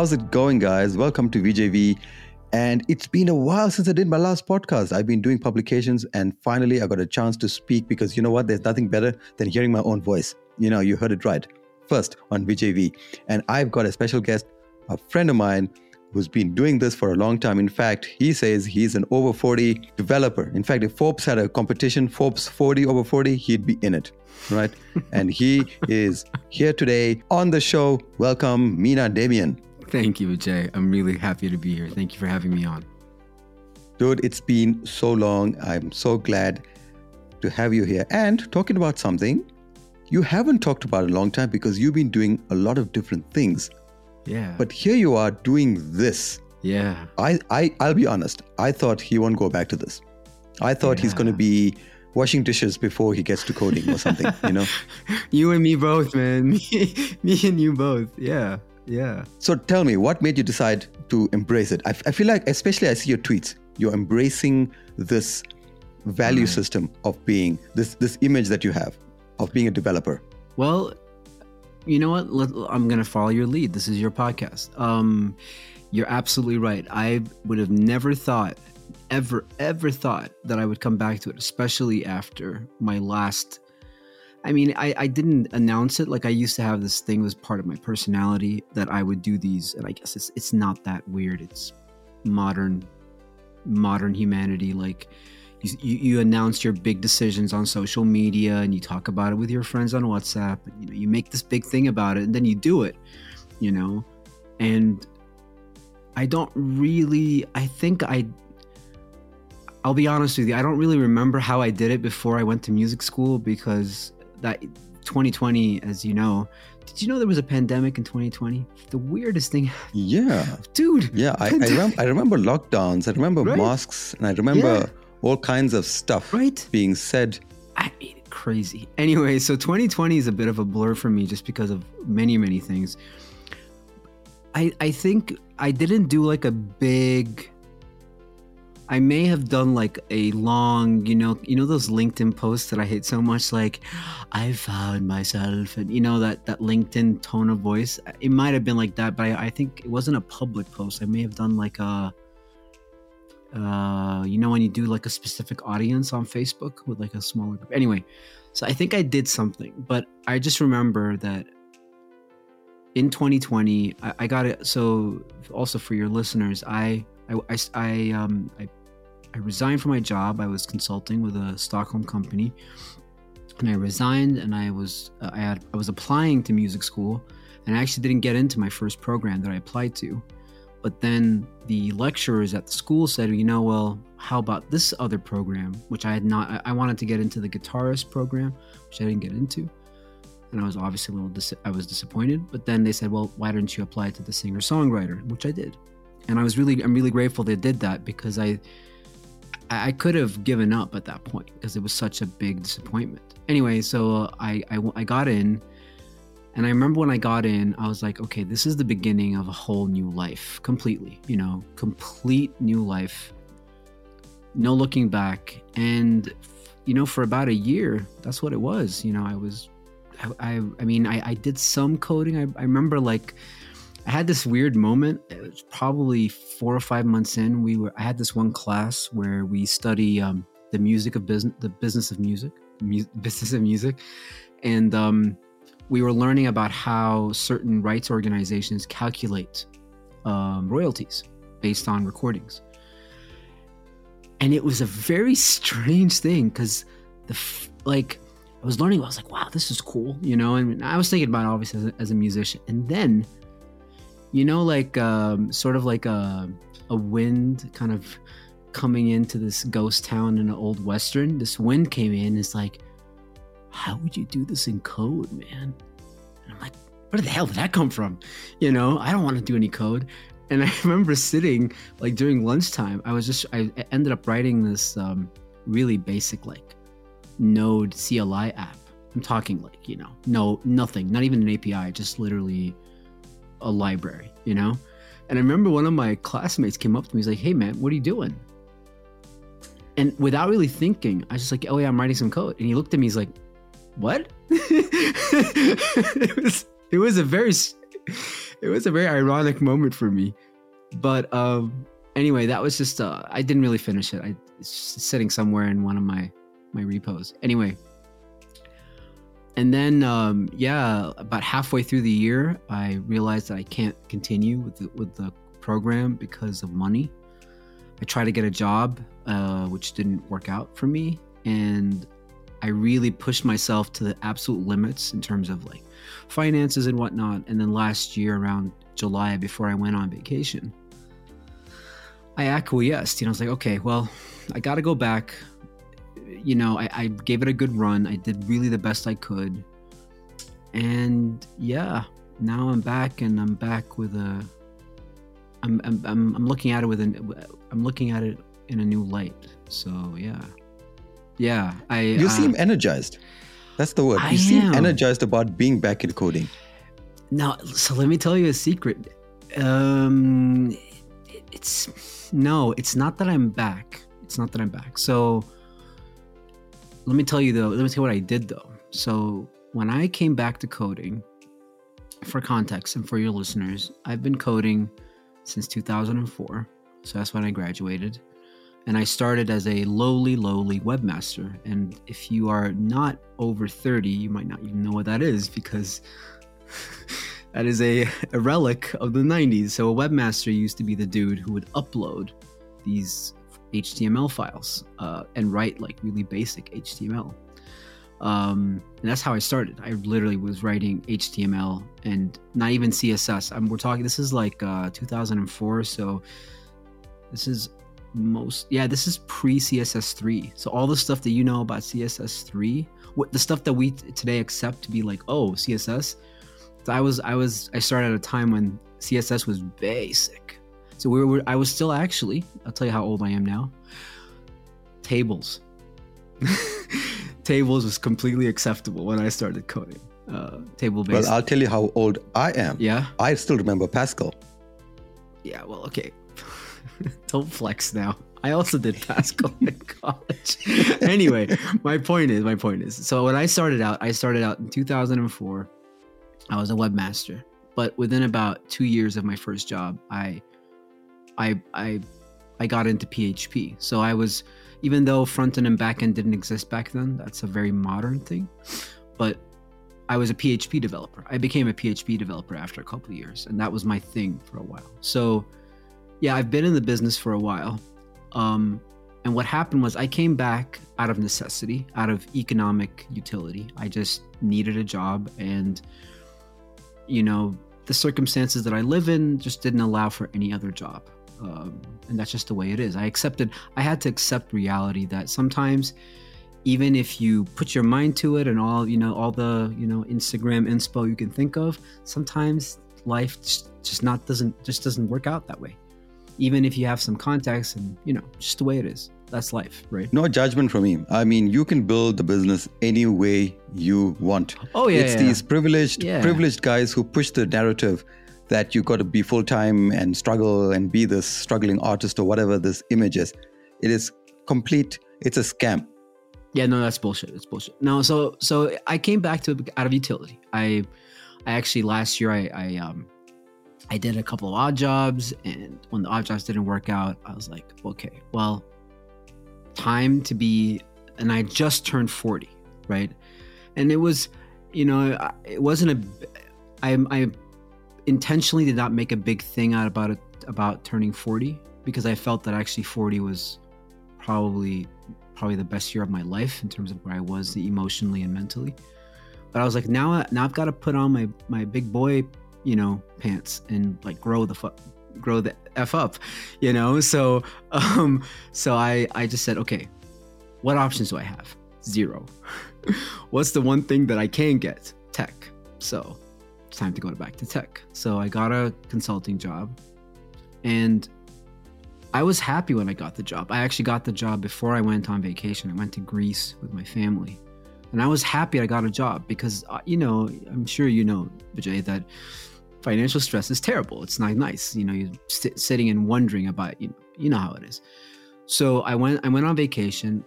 How's it going, guys? Welcome to VJV. And it's been a while since I did my last podcast. I've been doing publications and finally I got a chance to speak because you know what? There's nothing better than hearing my own voice. You know, you heard it right. First on VJV. And I've got a special guest, a friend of mine who's been doing this for a long time. In fact, he says he's an over 40 developer. In fact, if Forbes had a competition, Forbes 40 over 40, he'd be in it, right? and he is here today on the show. Welcome, Mina Damian. Thank you, Jay. I'm really happy to be here. Thank you for having me on. Dude, it's been so long. I'm so glad to have you here and talking about something you haven't talked about in a long time because you've been doing a lot of different things yeah. But here you are doing this. Yeah. I, I I'll be honest. I thought he won't go back to this. I thought yeah. he's going to be washing dishes before he gets to coding or something. You know. you and me both, man. Me, me and you both. Yeah. Yeah. So tell me, what made you decide to embrace it? I, I feel like, especially I see your tweets, you're embracing this value right. system of being this this image that you have of being a developer. Well, you know what? Let, I'm going to follow your lead. This is your podcast. Um, you're absolutely right. I would have never thought, ever, ever thought that I would come back to it, especially after my last. I mean, I, I didn't announce it. Like I used to have this thing was part of my personality that I would do these, and I guess it's it's not that weird. It's modern, modern humanity. Like you, you, you announce your big decisions on social media and you talk about it with your friends on WhatsApp. And, you know, you make this big thing about it and then you do it, you know. And I don't really. I think I. I'll be honest with you. I don't really remember how I did it before I went to music school because that 2020, as you know, did you know there was a pandemic in 2020? The weirdest thing. Yeah, dude. Yeah, I, I, rem- I remember lockdowns. I remember right? masks, and I remember. Yeah all kinds of stuff right? being said. I mean, crazy. Anyway, so 2020 is a bit of a blur for me just because of many, many things. I I think I didn't do like a big. I may have done like a long, you know, you know those LinkedIn posts that I hate so much, like I found myself, and you know that that LinkedIn tone of voice. It might have been like that, but I, I think it wasn't a public post. I may have done like a uh, you know when you do like a specific audience on Facebook with like a smaller group. Anyway, so I think I did something, but I just remember that in 2020 I, I got it. So also for your listeners, I I I, I um I, I resigned from my job. I was consulting with a Stockholm company, and I resigned. And I was uh, I had I was applying to music school, and I actually didn't get into my first program that I applied to but then the lecturers at the school said, you know, well, how about this other program, which I had not, I wanted to get into the guitarist program, which I didn't get into. And I was obviously a little, dis- I was disappointed. But then they said, well, why don't you apply to the singer songwriter, which I did. And I was really, I'm really grateful they did that because I, I could have given up at that point because it was such a big disappointment. Anyway, so I, I, I got in and I remember when I got in, I was like, okay, this is the beginning of a whole new life, completely, you know, complete new life. No looking back. And, you know, for about a year, that's what it was. You know, I was, I, I, I mean, I, I did some coding. I, I remember like, I had this weird moment. It was probably four or five months in. We were, I had this one class where we study um, the music of business, the business of music, mu- business of music. And, um, we were learning about how certain rights organizations calculate um, royalties based on recordings. And it was a very strange thing because the like I was learning, I was like, wow, this is cool, you know. And I was thinking about it obviously as a, as a musician, and then, you know, like um, sort of like a a wind kind of coming into this ghost town in an old western. This wind came in. It's like how would you do this in code, man? And I'm like, where the hell did that come from? You know, I don't want to do any code. And I remember sitting like during lunchtime, I was just, I ended up writing this um, really basic like Node CLI app. I'm talking like, you know, no, nothing, not even an API, just literally a library, you know? And I remember one of my classmates came up to me, he's like, hey man, what are you doing? And without really thinking, I was just like, oh yeah, I'm writing some code. And he looked at me, he's like, what? it was it was a very it was a very ironic moment for me. But um, anyway, that was just uh, I didn't really finish it. I it's sitting somewhere in one of my my repos. Anyway, and then um, yeah, about halfway through the year, I realized that I can't continue with the, with the program because of money. I tried to get a job, uh, which didn't work out for me, and I really pushed myself to the absolute limits in terms of like finances and whatnot. And then last year, around July, before I went on vacation, I acquiesced. You know, I was like, okay, well, I got to go back. You know, I, I gave it a good run. I did really the best I could. And yeah, now I'm back and I'm back with a. I'm, I'm, I'm, I'm looking at it with an. I'm looking at it in a new light. So yeah. Yeah. I. You uh, seem energized. That's the word. I You seem am. energized about being back in coding. Now, so let me tell you a secret. Um, it- it's no, it's not that I'm back. It's not that I'm back. So let me tell you though. Let me tell you what I did though. So when I came back to coding, for context and for your listeners, I've been coding since 2004. So that's when I graduated. And I started as a lowly, lowly webmaster. And if you are not over 30, you might not even know what that is because that is a, a relic of the 90s. So a webmaster used to be the dude who would upload these HTML files uh, and write like really basic HTML. Um, and that's how I started. I literally was writing HTML and not even CSS. I'm, we're talking. This is like uh, 2004, so this is most. Yeah, this is pre CSS three. So all the stuff that you know about CSS three, what the stuff that we t- today accept to be like, oh, CSS. So I was, I was, I started at a time when CSS was basic. So we were, I was still actually. I'll tell you how old I am now. Tables. tables was completely acceptable when I started coding. Uh, table based. Well, I'll tell you how old I am. yeah. I still remember Pascal. Yeah. Well, okay. Don't flex now. I also did Pascal in college. anyway, my point is, my point is, so when I started out, I started out in 2004. I was a webmaster, but within about two years of my first job, I, I, I, I got into PHP. So I was, even though front end and back end didn't exist back then, that's a very modern thing. But I was a PHP developer. I became a PHP developer after a couple of years, and that was my thing for a while. So, yeah, I've been in the business for a while. Um, and what happened was I came back out of necessity, out of economic utility. I just needed a job, and you know, the circumstances that I live in just didn't allow for any other job. Um, and that's just the way it is. I accepted, I had to accept reality that sometimes, even if you put your mind to it and all, you know, all the, you know, Instagram inspo you can think of, sometimes life just, just not doesn't, just doesn't work out that way. Even if you have some contacts and, you know, just the way it is. That's life, right? No judgment from me. I mean, you can build the business any way you want. Oh, yeah. it's yeah. these privileged, Yeah. privileged guys who push the narrative that you've got to be full time and struggle and be this struggling artist or whatever this image is. It is complete. It's a scam. Yeah, no, that's bullshit. It's bullshit. No, so so I came back to out of utility. I I actually last year I I um I did a couple of odd jobs and when the odd jobs didn't work out, I was like, okay, well, time to be and I just turned 40, right? And it was, you know, it wasn't a I I intentionally did not make a big thing out about it about turning 40 because I felt that actually 40 was probably probably the best year of my life in terms of where I was emotionally and mentally. But I was like, now, now I've got to put on my my big boy, you know, pants and like grow the fu- grow the f up, you know. So, um, so I I just said, okay, what options do I have? Zero. What's the one thing that I can get? Tech. So it's time to go back to tech. So I got a consulting job, and I was happy when I got the job. I actually got the job before I went on vacation. I went to Greece with my family. And I was happy I got a job because, uh, you know, I'm sure you know, Vijay, that financial stress is terrible. It's not nice. You know, you're sit, sitting and wondering about, you know, you know how it is. So I went, I went on vacation.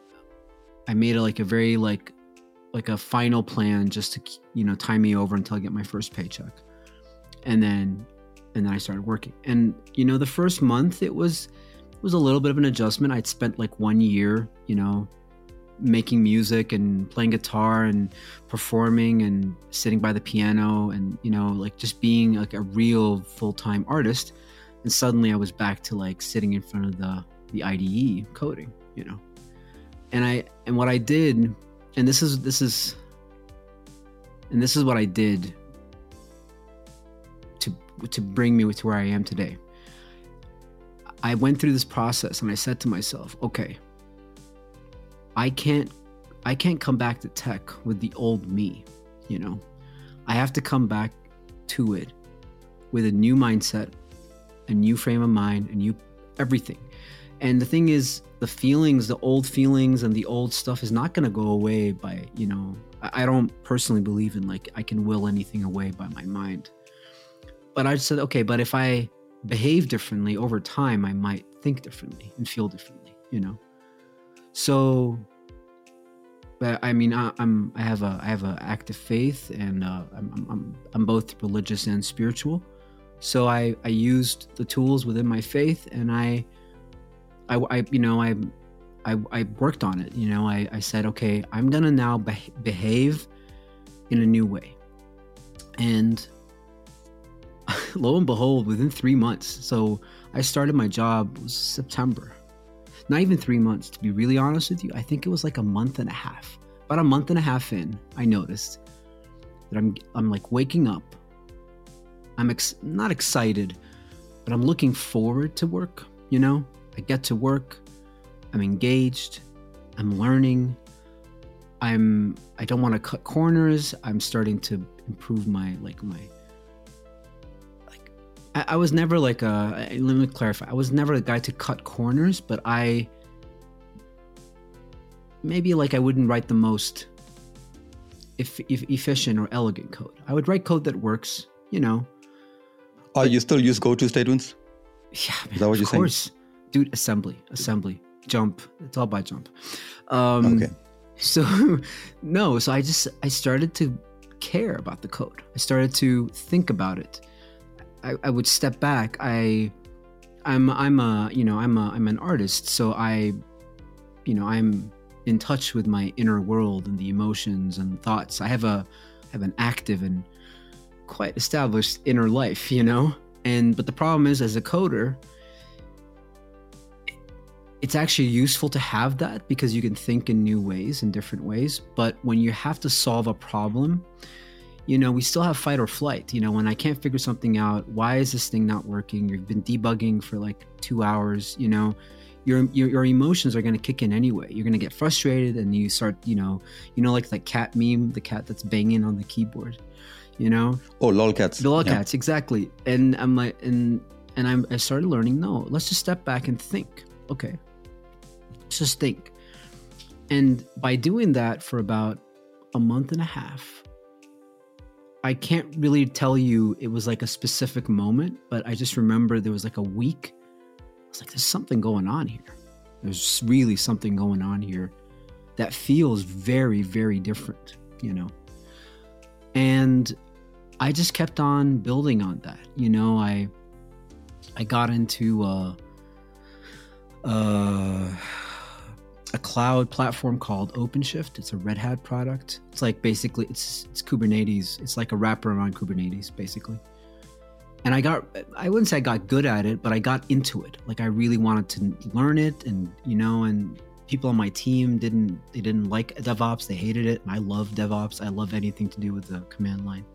I made like a very like, like a final plan just to, you know, tie me over until I get my first paycheck. And then and then I started working. And you know, the first month it was it was a little bit of an adjustment. I'd spent like one year, you know, making music and playing guitar and performing and sitting by the piano and you know like just being like a real full-time artist and suddenly I was back to like sitting in front of the the IDE coding, you know. And I and what I did and this is this is and this is what I did to to bring me to where I am today. I went through this process and I said to myself, okay, I can't I can't come back to tech with the old me, you know. I have to come back to it with a new mindset, a new frame of mind, a new everything. And the thing is, the feelings, the old feelings and the old stuff is not going to go away by, you know, I don't personally believe in like I can will anything away by my mind. But I said, okay, but if I behave differently over time, I might think differently and feel differently, you know? So, but I mean, I, am I have a I have an active faith, and uh, I'm, I'm I'm both religious and spiritual. So I I used the tools within my faith, and I I, I you know I, I I worked on it. You know, I I said, okay, I'm gonna now be- behave in a new way, and lo and behold, within three months, so I started my job was September not even three months, to be really honest with you. I think it was like a month and a half. About a month and a half in, I noticed that I'm I'm like waking up. I'm ex- not excited, but I'm looking forward to work. You know, I get to work. I'm engaged. I'm learning. I'm I don't want to cut corners. I'm starting to improve my like my I, I was never like a. Let me clarify. I was never a guy to cut corners, but I maybe like I wouldn't write the most if, if efficient or elegant code. I would write code that works. You know. Oh, you still use GoToStatements? Yeah, man, Is that what you're course. saying? Dude, assembly, assembly, jump. It's all by jump. Um, okay. So, no. So I just I started to care about the code. I started to think about it. I, I would step back. I I'm I'm a you know I'm a I'm an artist, so I you know I'm in touch with my inner world and the emotions and thoughts. I have a have an active and quite established inner life, you know. And but the problem is, as a coder, it's actually useful to have that because you can think in new ways in different ways. But when you have to solve a problem, you know, we still have fight or flight. You know, when I can't figure something out, why is this thing not working? You've been debugging for like two hours, you know, your your, your emotions are going to kick in anyway. You're going to get frustrated and you start, you know, you know, like the cat meme, the cat that's banging on the keyboard, you know? Oh, lolcats. The lolcats, yeah. exactly. And I'm like, and, and I'm, I started learning, no, let's just step back and think. Okay. Just think. And by doing that for about a month and a half, I can't really tell you it was like a specific moment, but I just remember there was like a week. I was like, there's something going on here. There's really something going on here that feels very, very different, you know? And I just kept on building on that. You know, I I got into uh uh a cloud platform called OpenShift. It's a Red Hat product. It's like basically it's it's Kubernetes. It's like a wrapper around Kubernetes, basically. And I got I wouldn't say I got good at it, but I got into it. Like I really wanted to learn it, and you know, and people on my team didn't they didn't like DevOps. They hated it, and I love DevOps. I love anything to do with the command line.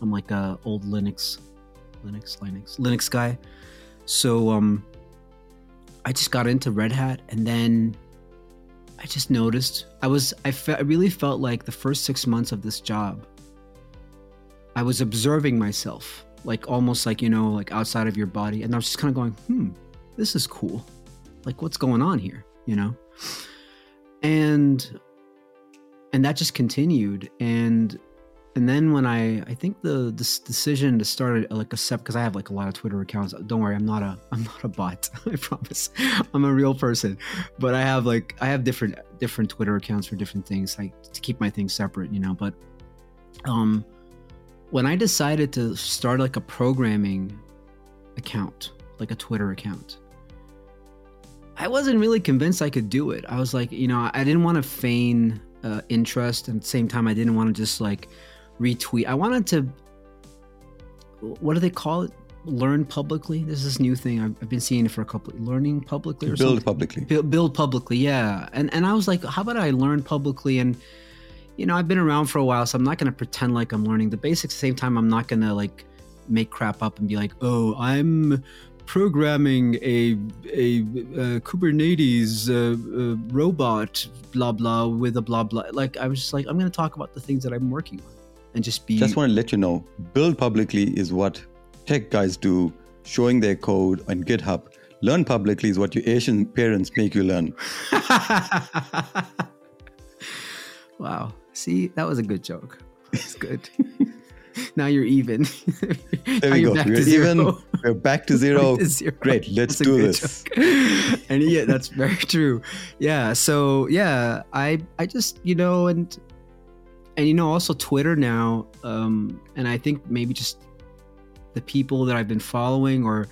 I'm like a old Linux, Linux, Linux, Linux guy. So um, I just got into Red Hat, and then I just noticed. I was I, fe- I really felt like the first six months of this job, I was observing myself, like almost like you know, like outside of your body, and I was just kind of going, hmm, this is cool, like what's going on here, you know, and and that just continued, and and then when I I think the this decision to start a, like a sep because I have like a lot of Twitter accounts. Don't worry, I'm not a I'm not a bot. I promise. I'm a real person. But I have like I have different different Twitter accounts for different things, like to keep my things separate, you know. But um when I decided to start like a programming account, like a Twitter account. I wasn't really convinced I could do it. I was like, you know, I didn't want to feign uh, interest, and at the same time, I didn't want to just like retweet. I wanted to, what do they call it? Learn publicly. This new thing I've, I've been seeing it for a couple. Learning publicly or Build something? publicly. build, build publicly yeah and and i was like how about i learn publicly and you know i've been around for a while so i'm not going to pretend like i'm learning the basics at the same time i'm not going to like make crap up and be like oh i'm programming a a, uh kubernetes uh, uh, robot blah blah with a blah blah like i was just like i'm going to talk about the things that i'm working on and just be Just want to let you know, build publicly is what tech guys do, showing their code on GitHub. Learn publicly is what your Asian parents make you learn. wow. See, that was a good joke. It's good. now you're even. There we go. We're even. We're back to zero. Back to zero. Great. Let's do this. and yeah, that's very true. Yeah. So yeah, I I just you know and and you know also Twitter now, um, and I think maybe just the people that I've been following or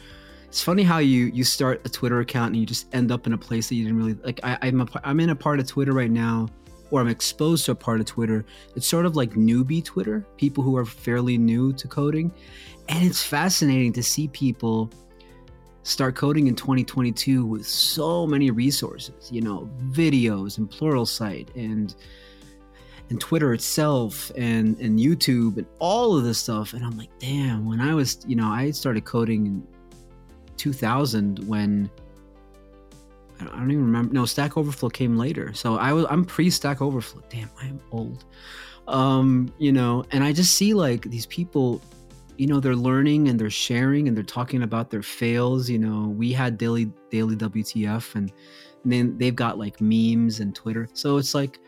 it's funny how you you start a Twitter account and you just end up in a place that you didn't really like. I, I'm a, I'm in a part of Twitter right now, or I'm exposed to a part of Twitter. It's sort of like newbie Twitter, people who are fairly new to coding, and it's fascinating to see people start coding in 2022 with so many resources. You know, videos and Plural Pluralsight and and Twitter itself and and YouTube and all of this stuff. And I'm like, damn. When I was, you know, I started coding in 2000 when I don't, even remember. No, Stack Overflow came later. So I was I'm pre Stack Overflow. Damn, I am old. Um, you know, and I just see like these people, you know, they're learning and they're sharing and they're talking about their fails. You know, we had daily daily WTF and, and then they've got like memes and Twitter. So it's like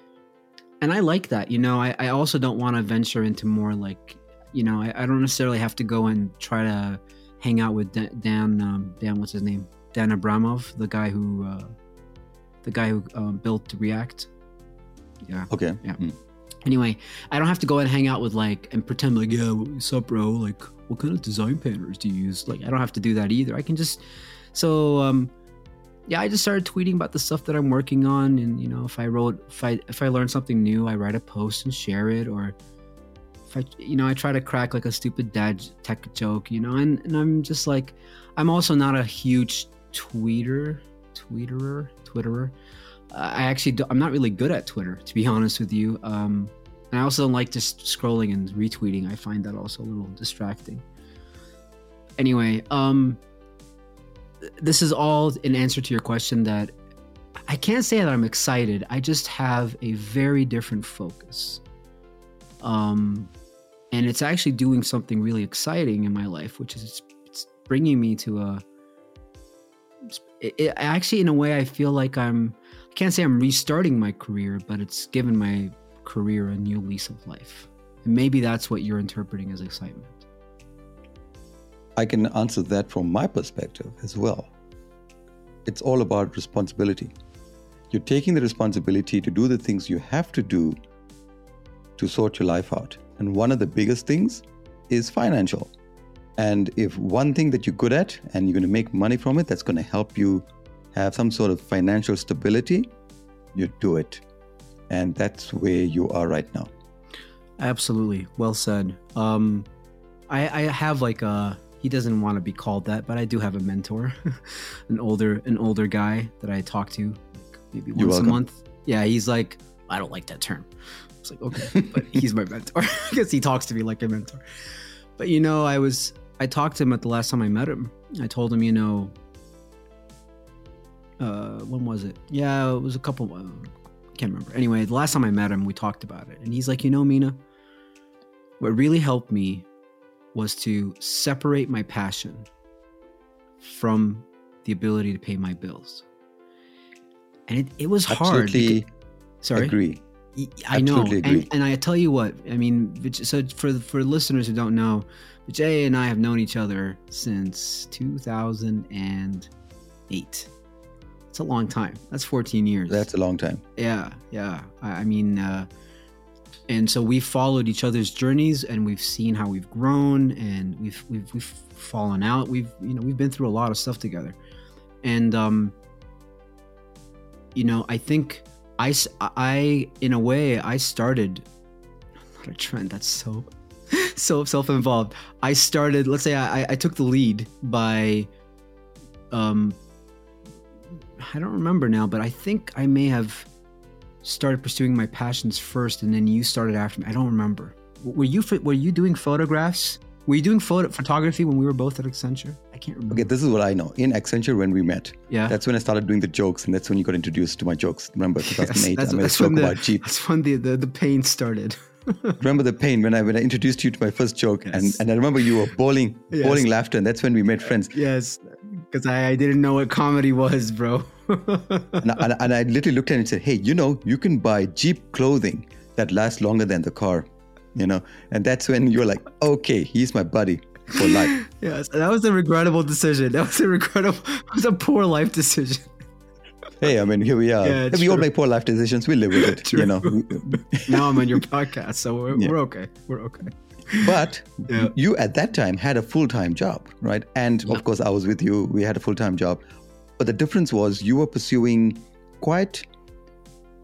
and I like that. You know, I, I also don't want to venture into more like, you know, I, I don't necessarily have to go and try to hang out with Dan, Dan, um, Dan what's his name? Dan Abramov, the guy who, uh, the guy who um, built React. Yeah. Okay. Yeah. Mm. Anyway, I don't have to go and hang out with like and pretend like, yeah, what's up, bro? Like, what kind of design patterns do you use? Like, I don't have to do that either. I can just, so, um, yeah, I just started tweeting about the stuff that I'm working on, and you know, if I wrote, if I if I learn something new, I write a post and share it, or if I, you know, I try to crack like a stupid dad tech joke, you know, and and I'm just like, I'm also not a huge tweeter, tweeterer, twitterer. I actually, do, I'm not really good at Twitter, to be honest with you. Um, and I also don't like just scrolling and retweeting. I find that also a little distracting. Anyway, um, this is all in answer to your question that I can't say that I'm excited. I just have a very different focus. Um, and it's actually doing something really exciting in my life, which is it's, bringing me to a. It, it, actually, in a way, I feel like I'm. I can't say I'm restarting my career, but it's given my career a new lease of life. And maybe that's what you're interpreting as excitement. I can answer that from my perspective as well. It's all about responsibility. You're taking the responsibility to do the things you have to do to sort your life out. And one of the biggest things is financial. And if one thing that you're good at and you're going to make money from it that's going to help you have some sort of financial stability, you do it. And that's where you are right now. Absolutely. Well said. Um, I, I have like a he doesn't want to be called that, but I do have a mentor, an older an older guy that I talk to like maybe You're once a month. Yeah, he's like, I don't like that term. It's like okay, but he's my mentor because he talks to me like a mentor. But you know, I was I talked to him at the last time I met him. I told him, you know, uh, when was it? Yeah, it was a couple. Uh, can't remember. Anyway, the last time I met him, we talked about it, and he's like, you know, Mina, what really helped me was to separate my passion from the ability to pay my bills. And it, it was hard. Absolutely because- sorry. agree. I know, Absolutely and, agree. and I tell you what. I mean, so for for listeners who don't know, Jay and I have known each other since 2008. It's a long time. That's 14 years. That's a long time. yeah, yeah. I, I mean, uh, and so we've followed each other's journeys and we've seen how we've grown and we've we've we've fallen out. We've you know we've been through a lot of stuff together. And um you know i think i i in a way i started not a trend that's so so self-involved. I started let's say i i took the lead by um i don't remember now but i think i may have started pursuing my passions first, and then you started after me. I don't remember. Were you were you doing photographs? Were you doing photo photography when we were both at Accenture? I can't remember. Okay, this is what I know. In Accenture, when we met, yeah, that's when I started doing the jokes, and that's when you got introduced to my jokes. Remember, 2008. Yes, that's, I made that's joke the, about Jeep. That's when the the, the pain started. remember the pain when I when I introduced you to my first joke, yes. and, and I remember you were bawling, yes. bawling laughter, and that's when we made friends. Yes, because I, I didn't know what comedy was, bro. And, I, and I literally looked at him and said, "Hey, you know, you can buy Jeep clothing that lasts longer than the car." You know, and that's when you're like, "Okay, he's my buddy." For life. yes, that was a regrettable decision. That was a regrettable. It was a poor life decision hey, I mean, here we are. Yeah, we all make poor life decisions. We live with it, true. you know. now I'm on your podcast, so we're, yeah. we're okay. We're okay. But yeah. you at that time had a full time job, right? And of course, I was with you. We had a full time job. But the difference was you were pursuing quite,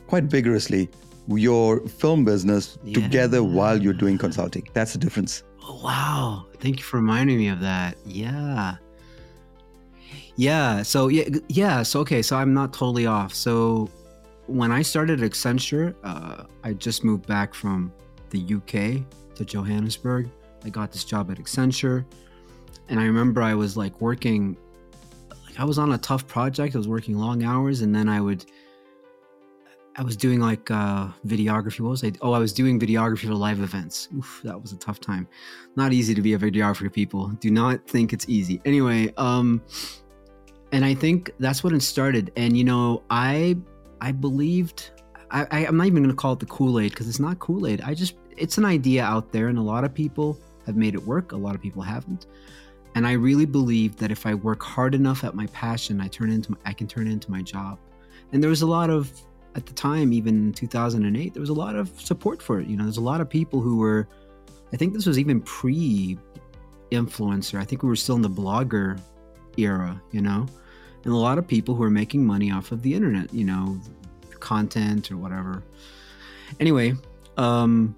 quite vigorously your film business together while you're doing consulting. That's the difference. Oh, wow. Thank you for reminding me of that. Yeah. Yeah. So yeah, yeah. So okay. So I'm not totally off. So when I started Accenture, uh, I just moved back from the UK to Johannesburg. I got this job at Accenture, and I remember I was like working. I was on a tough project. I was working long hours, and then I would. I was doing like uh, videography. What was I? Oh, I was doing videography for live events. Oof, that was a tough time. Not easy to be a videographer. People do not think it's easy. Anyway, um, and I think that's when it started. And you know, I I believed I, I am not even gonna call it the Kool Aid because it's not Kool Aid. I just it's an idea out there, and a lot of people have made it work. A lot of people haven't. And I really believe that if I work hard enough at my passion, I turn into I can turn into my job. And there was a lot of at the time, even 2008, there was a lot of support for it. You know, there's a lot of people who were. I think this was even pre influencer. I think we were still in the blogger era. You know, and a lot of people who are making money off of the internet, you know, content or whatever. Anyway, um,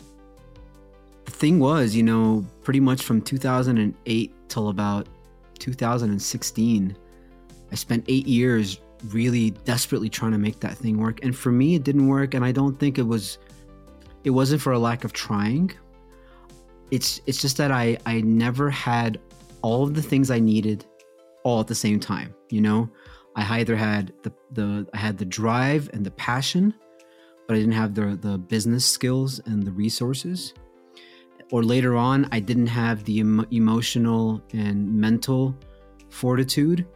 the thing was, you know, pretty much from 2008 till about 2016, I spent eight years really desperately trying to make that thing work. And for me, it didn't work. And I don't think it was, it wasn't for a lack of trying. It's, it's just that I, I never had all of the things I needed all at the same time. You know, I either had the the I had the drive and the passion, but I didn't have the the business skills and the resources. Or later on, I didn't have the em- emotional and mental fortitude,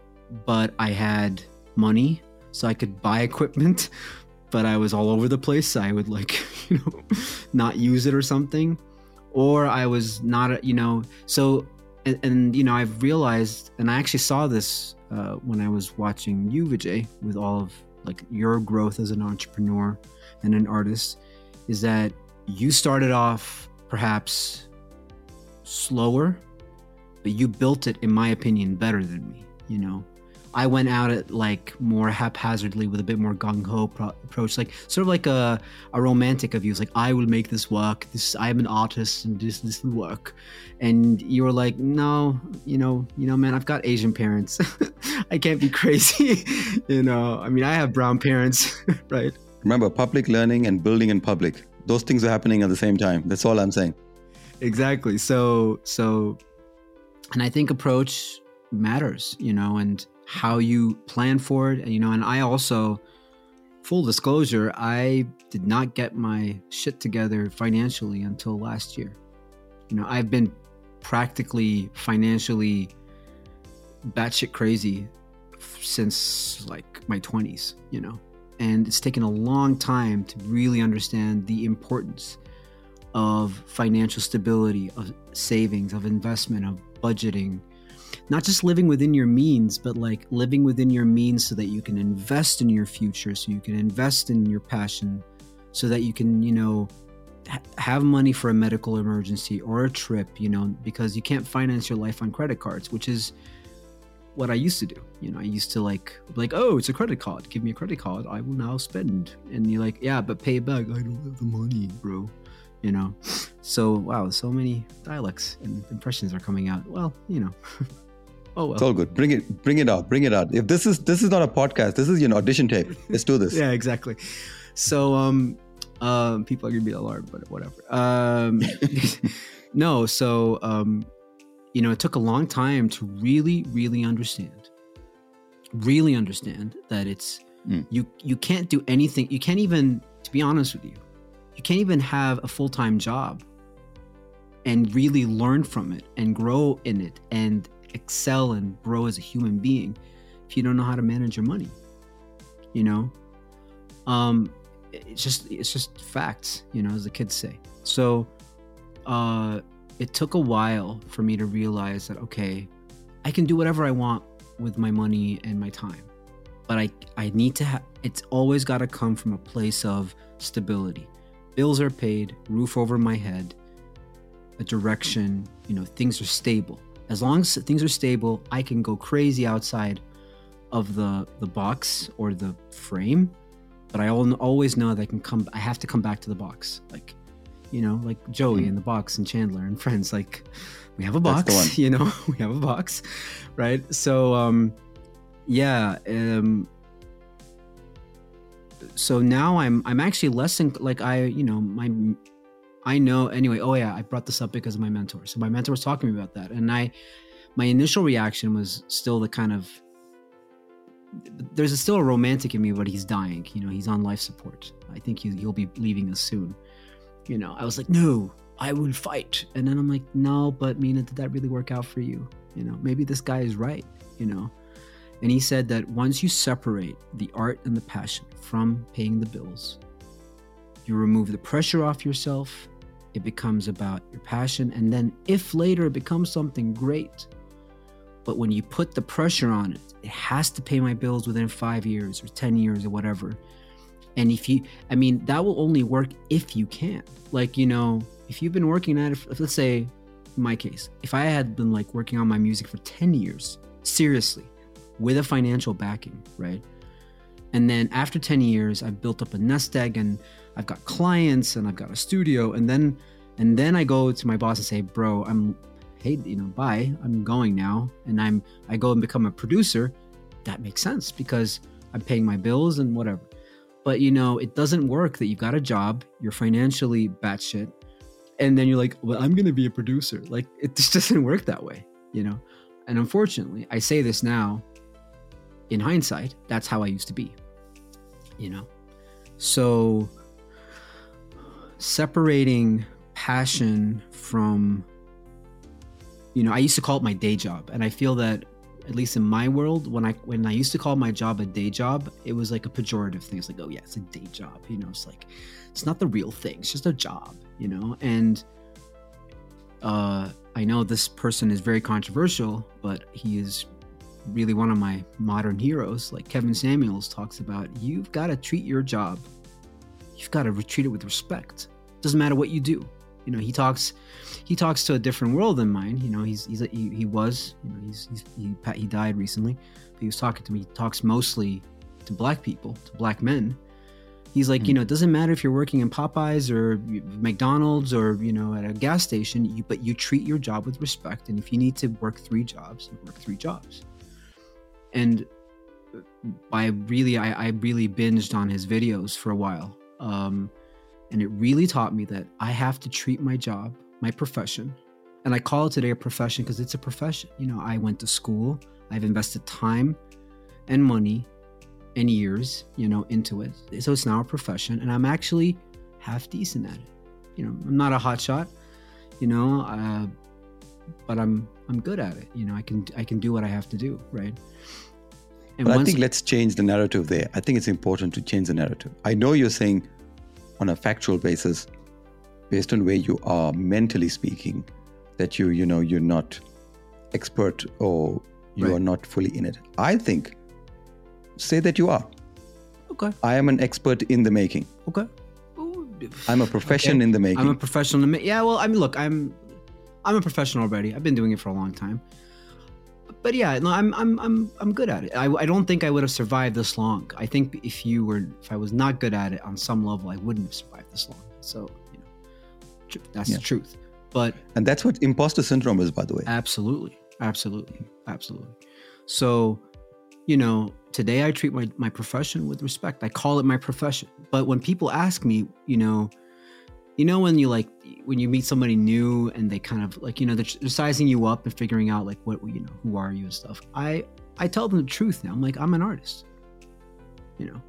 but I had money, so I could buy equipment. But I was all over the place. I would like, you know, not use it or something, or I was not, you know. So and, and, you know i've realized and i actually saw this uh, when i was watching you vijay with all of like your growth as an entrepreneur and an artist is that you started off perhaps slower but you built it in my opinion better than me you know I went out at like more haphazardly with a bit more gung ho pro- approach, like sort of like a, a romantic of you. It's like I will make this work. This I'm an artist and this this will work. And you were like, no, you know, you know, man, I've got Asian parents. I can't be crazy. you know, I mean, I have brown parents, right? Remember, public learning and building in public. Those things are happening at the same time. That's all I'm saying. Exactly. So so, and I think approach matters, you know, and how you plan for it. And, you know, and I also, full disclosure, I did not get my shit together financially until last year. You know, I've been practically financially batshit crazy since like my 20s, you know, and it's taken a long time to really understand the importance of financial stability, of savings, of investment, of budgeting, not just living within your means, but like living within your means so that you can invest in your future, so you can invest in your passion, so that you can, you know, ha- have money for a medical emergency or a trip, you know, because you can't finance your life on credit cards, which is what I used to do. You know, I used to like like, oh, it's a credit card. Give me a credit card. I will now spend. And you're like, yeah, but pay it back. I don't have the money, bro. You know. So wow, so many dialects and impressions are coming out. Well, you know. oh well. It's all good. Bring it bring it out. Bring it out. If this is this is not a podcast, this is your audition tape. Let's do this. yeah, exactly. So um um people are gonna be alarmed, but whatever. Um no, so um you know, it took a long time to really, really understand, really understand that it's Mm. you you can't do anything. You can't even, to be honest with you, you can't even have a full time job and really learn from it and grow in it and excel and grow as a human being if you don't know how to manage your money. You know, um, it's just it's just facts. You know, as the kids say. So, uh it took a while for me to realize that okay, I can do whatever I want with my money and my time. But I I need to have it's always got to come from a place of stability. Bills are paid, roof over my head, a direction, you know, things are stable. As long as things are stable, I can go crazy outside of the the box or the frame, but I always know that I can come I have to come back to the box. Like you know, like Joey Mm. in the box and Chandler and friends. Like we have a box, you know, we have a box, right? So, um, yeah, um, so now I'm I'm actually less than like I you know my I know anyway. Oh yeah, I brought this up because of my mentor. So my mentor was talking to me about that, and I my initial reaction was still the kind of there's a, still a romantic in me, but he's dying. You know, he's on life support. I think he, he'll be leaving us soon you know, I was like, no, I will fight. And then I'm like, no, but Mina, did that really work out for you? You know, maybe this guy is right, you know? And he said that once you separate the art and the passion from paying the bills, you remove the pressure off yourself. It becomes about your passion. And then if later it becomes something great, but when you put the pressure on it, it has to pay my bills within five years or 10 years or whatever. And if you, I mean, that will only work if you can. Like, you know, if you've been working at it, let's say, my case, if I had been like working on my music for 10 years, seriously, with a financial backing, right? And then after 10 years, I've built up a nest egg and I've got clients and I've got a studio. And then, and then I go to my boss and say, bro, I'm, hey, you know, bye, I'm going now. And I'm, I go and become a producer. That makes sense because I'm paying my bills and whatever. But you know, it doesn't work that you've got a job, you're financially batshit, and then you're like, well, I'm gonna be a producer. Like it just doesn't work that way, you know? And unfortunately, I say this now, in hindsight, that's how I used to be. You know? So separating passion from you know, I used to call it my day job. And I feel that at least in my world, when I when I used to call my job a day job, it was like a pejorative thing. It's like, oh yeah, it's a day job. You know, it's like it's not the real thing. It's just a job. You know, and uh, I know this person is very controversial, but he is really one of my modern heroes. Like Kevin Samuels talks about, you've got to treat your job. You've got to treat it with respect. Doesn't matter what you do. You know, he talks he talks to a different world than mine. You know, he's he's he, he was you know he's, he's he he died recently, but he was talking to me. He talks mostly to black people, to black men. He's like, you know, it doesn't matter if you're working in Popeyes or McDonald's or you know at a gas station, you, but you treat your job with respect. And if you need to work three jobs, you work three jobs. And I really, I, I really binged on his videos for a while. Um, and it really taught me that I have to treat my job, my profession, and I call it today a profession because it's a profession. You know, I went to school, I've invested time and money and years, you know, into it. So it's now a profession, and I'm actually half decent at it. You know, I'm not a hot shot, you know, uh, but I'm I'm good at it. You know, I can I can do what I have to do, right? And But I once- think let's change the narrative there. I think it's important to change the narrative. I know you're saying on a factual basis, based on where you are mentally speaking, that you, you know, you're not expert or you Right. are not fully in it. I think say that you are. okay, I am an expert in the making. okay, Ooh, I'm a profession Okay. in the making. I'm a professional. in the ma- Yeah, well, I mean, look, I'm I'm a professional already. I've been doing it for a long time. But yeah, no, I'm I'm I'm I'm good at it. I, I don't think I would have survived this long. I think if you were if I was not good at it on some level, I wouldn't have survived this long. So you know, that's Yeah. the truth. But and that's what imposter syndrome is, by the way. Absolutely. Absolutely. Absolutely. So, you know, today I treat my, my profession with respect. I call it my profession. But when people ask me, you know, you know, when you like, when you meet somebody new and they kind of like, you know, they're, they're sizing you up and figuring out like what, you know, who are you and stuff. I, I tell them the truth now. I'm like, I'm an artist, you know,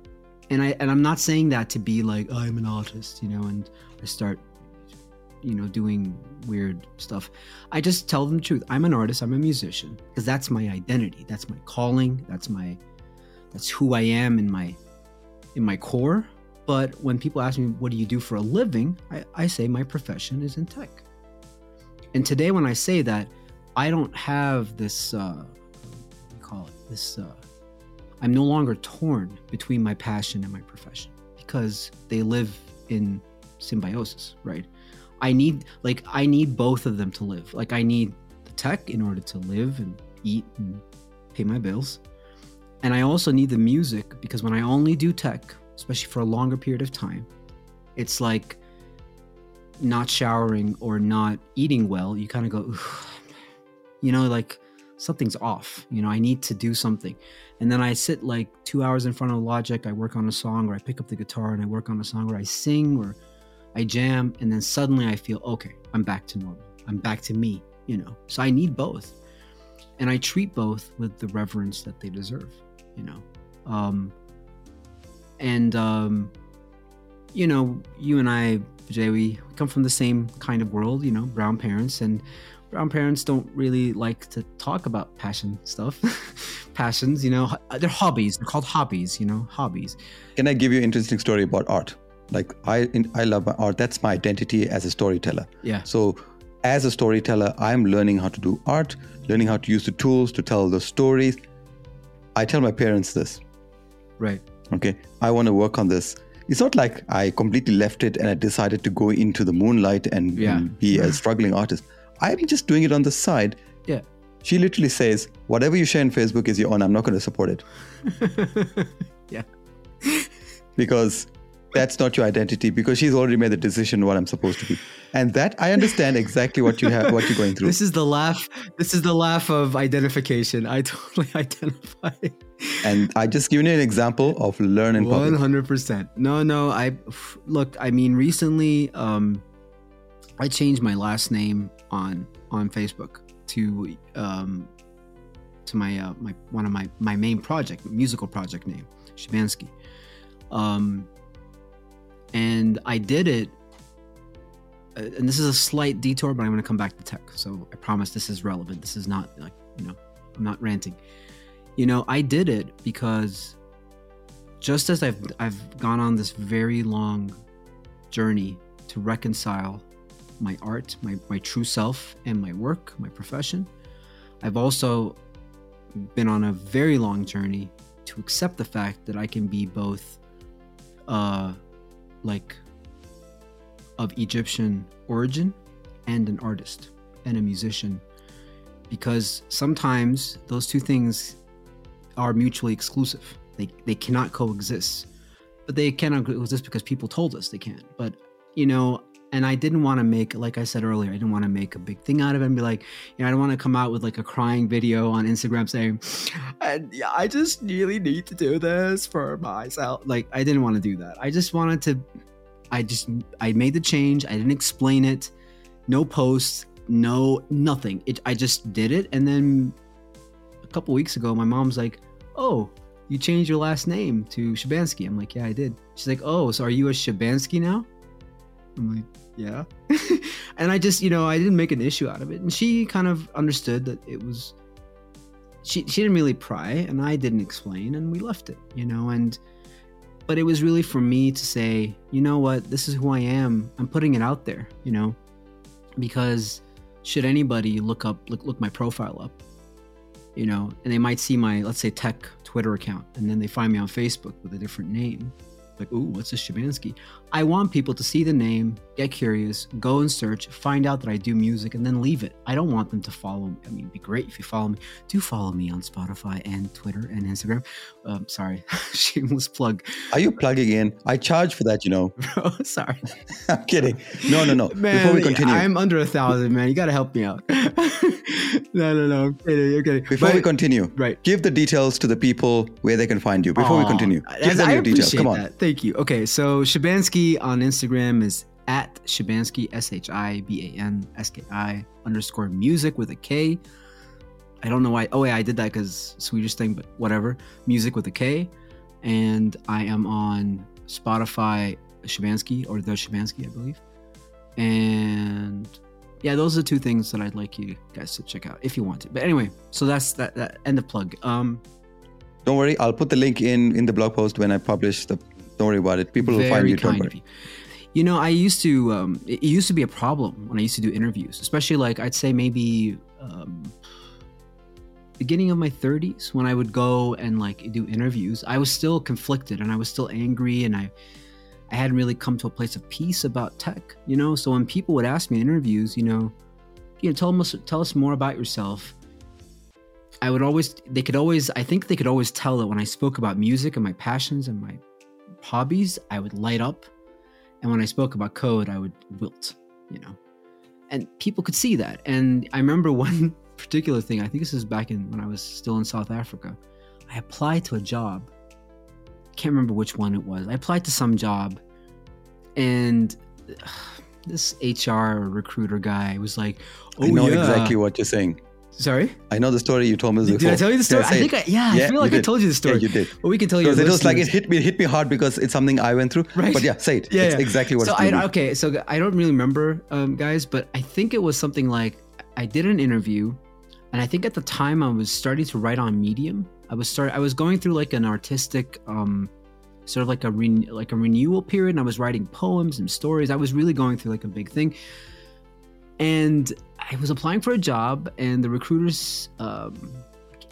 and I, and I'm not saying that to be like, I'm an artist, you know, and I start, you know, doing weird stuff. I just tell them the truth. I'm an artist. I'm a musician because that's my identity. That's my calling. That's my that's who I am in my in my core. But when people ask me, "What do you do for a living?" I, I say my profession is in tech. And today, when I say that, I don't have this uh, what do you call it this. Uh, I'm no longer torn between my passion and my profession because they live in symbiosis, right? I need like I need both of them to live. Like I need the tech in order to live and eat and pay my bills. And I also need the music because when I only do tech, especially for a longer period of time, it's like not showering or not eating well. You kind of go, you know, like something's off. You know, I need to do something. And then I sit like two hours in front of Logic, I work on a song, or I pick up the guitar and I work on a song, or I sing, or I jam, and then suddenly I feel, okay, I'm back to normal. I'm back to me, you know. So I need both. And I treat both with the reverence that they deserve, you know. Um, and, um, you know, you and I, Jay, we come from the same kind of world, you know, brown parents, and brown parents don't really like to talk about passion stuff. Passions, you know, they're hobbies. They're called hobbies, you know, hobbies. Can I give you an interesting story about art? Like I, I love my art. That's my identity as a storyteller. Yeah. So, as a storyteller, I'm learning how to do art, learning how to use the tools to tell the stories. I tell my parents this. Right. Okay, I want to work on this. It's not like I completely left it and I decided to go into the moonlight and, Yeah. be a struggling artist. I'm just doing it on the side. Yeah. She literally says, "Whatever you share on Facebook is your own. I'm not going to support it yeah. because that's not your identity. Because she's already made the decision what I'm supposed to be, and that I understand exactly what you have, what you're going through. This is the laugh. This is the laugh of identification. I totally identify. and I just given you an example of learn in hundred percent. No, no. I look. I mean, recently, um, I changed my last name on on Facebook to um, to my uh, my one of my my main project musical project name Shibanski. Um, and I did it. uh, And this is a slight detour, but I'm going to come back to tech. So I promise this is relevant. This is not like you know, I'm not ranting. You know, I did it because just as I've I've gone on this very long journey to reconcile my art, my, my true self, and my work, my profession, I've also been on a very long journey to accept the fact that I can be both uh like of Egyptian origin and an artist and a musician because sometimes those two things are mutually exclusive. They they cannot coexist. But they cannot coexist because people told us they can't. But you know, and I didn't want to make like I said earlier, I didn't want to make a big thing out of it and be like, you know, I don't want to come out with like a crying video on Instagram saying, I just really need to do this for myself. Like I didn't want to do that. I just wanted to I just I made the change. I didn't explain it. No posts, no nothing. It I just did it and then a couple weeks ago my mom's like, "Oh, you changed your last name to Shibanski." I'm like, "Yeah, I did." She's like, "Oh, so are you a Shibanski now?" I'm like, "Yeah." and I just, you know, I didn't make an issue out of it. And she kind of understood that it was she she didn't really pry and I didn't explain and we left it, you know, and but it was really for me to say, you know what, this is who I am. I'm putting it out there, you know, because should anybody look up look look my profile up, you know, and they might see my let's say tech Twitter account, and then they find me on Facebook with a different name, Like, ooh, what's this Shibanski? I want people to see the name, get curious, go and search, find out that I do music, and then leave it. I don't want them to follow me. I mean, it'd be great if you follow me. Do follow me on Spotify and Twitter and Instagram. Um, sorry, shameless plug. Are you plugging in? I charge for that, you know. Bro, sorry. I'm kidding. No, no, no. Man, Before we continue, I'm under a thousand, man. You got to help me out. no, no, no. I'm kidding. I'm kidding. before But- we continue, right. give the details to the people where they can find you. Before we continue, give them your details. Come on. that. Thank you. Okay, so Shibanski on Instagram is at Shibanski S H I B A N S K I underscore music with a K. I don't know why. Oh yeah, I did that because Swedish thing, but whatever. Music with a K, and I am on Spotify Shibanski or the Shibanski, I believe. And yeah, those are two things that I'd like you guys to check out if you want to. But anyway, so that's that. that end of plug. Um, Don't worry, I'll put the link in in the blog post when I publish the. Don't worry about it. People will find you. Kind of you. You know, I used to. Um, it it used to be a problem when I used to do interviews, especially like I'd say maybe um, beginning of my 30s when I would go and like do interviews. I was still conflicted and I was still angry and I. I hadn't really come to a place of peace about tech, you know. So when people would ask me in interviews, you know, you know, tell us tell us more about yourself. I would always, they could always, I think they could always tell that when I spoke about music and my passions and my hobbies, I would light up. And when I spoke about code, I would wilt, you know. And people could see that. And I remember one particular thing, I think this is back in when I was still in South Africa. I applied to a job. Can't remember which one it was. I applied to some job and this HR recruiter guy was like, "Oh I know oh, yeah." exactly what you're saying. Sorry, I know the story you told me did before. I tell you the story? Yeah, I think. I, yeah, Yeah, I feel like I told you the Yeah, story. you did. But we can tell you. Because it was like it hit me, it hit me hard because it's something I went through. Right. But yeah, say it. Yeah, it's yeah. exactly what so I, okay, so I don't really remember, um, guys, but I think it was something like I did an interview, and I think at the time I was starting to write on Medium. I was start I was going through like an artistic, um, sort of like a re- like a renewal period. And I was writing poems and stories. I was really going through like a big thing, and I was applying for a job, and the recruiters, um,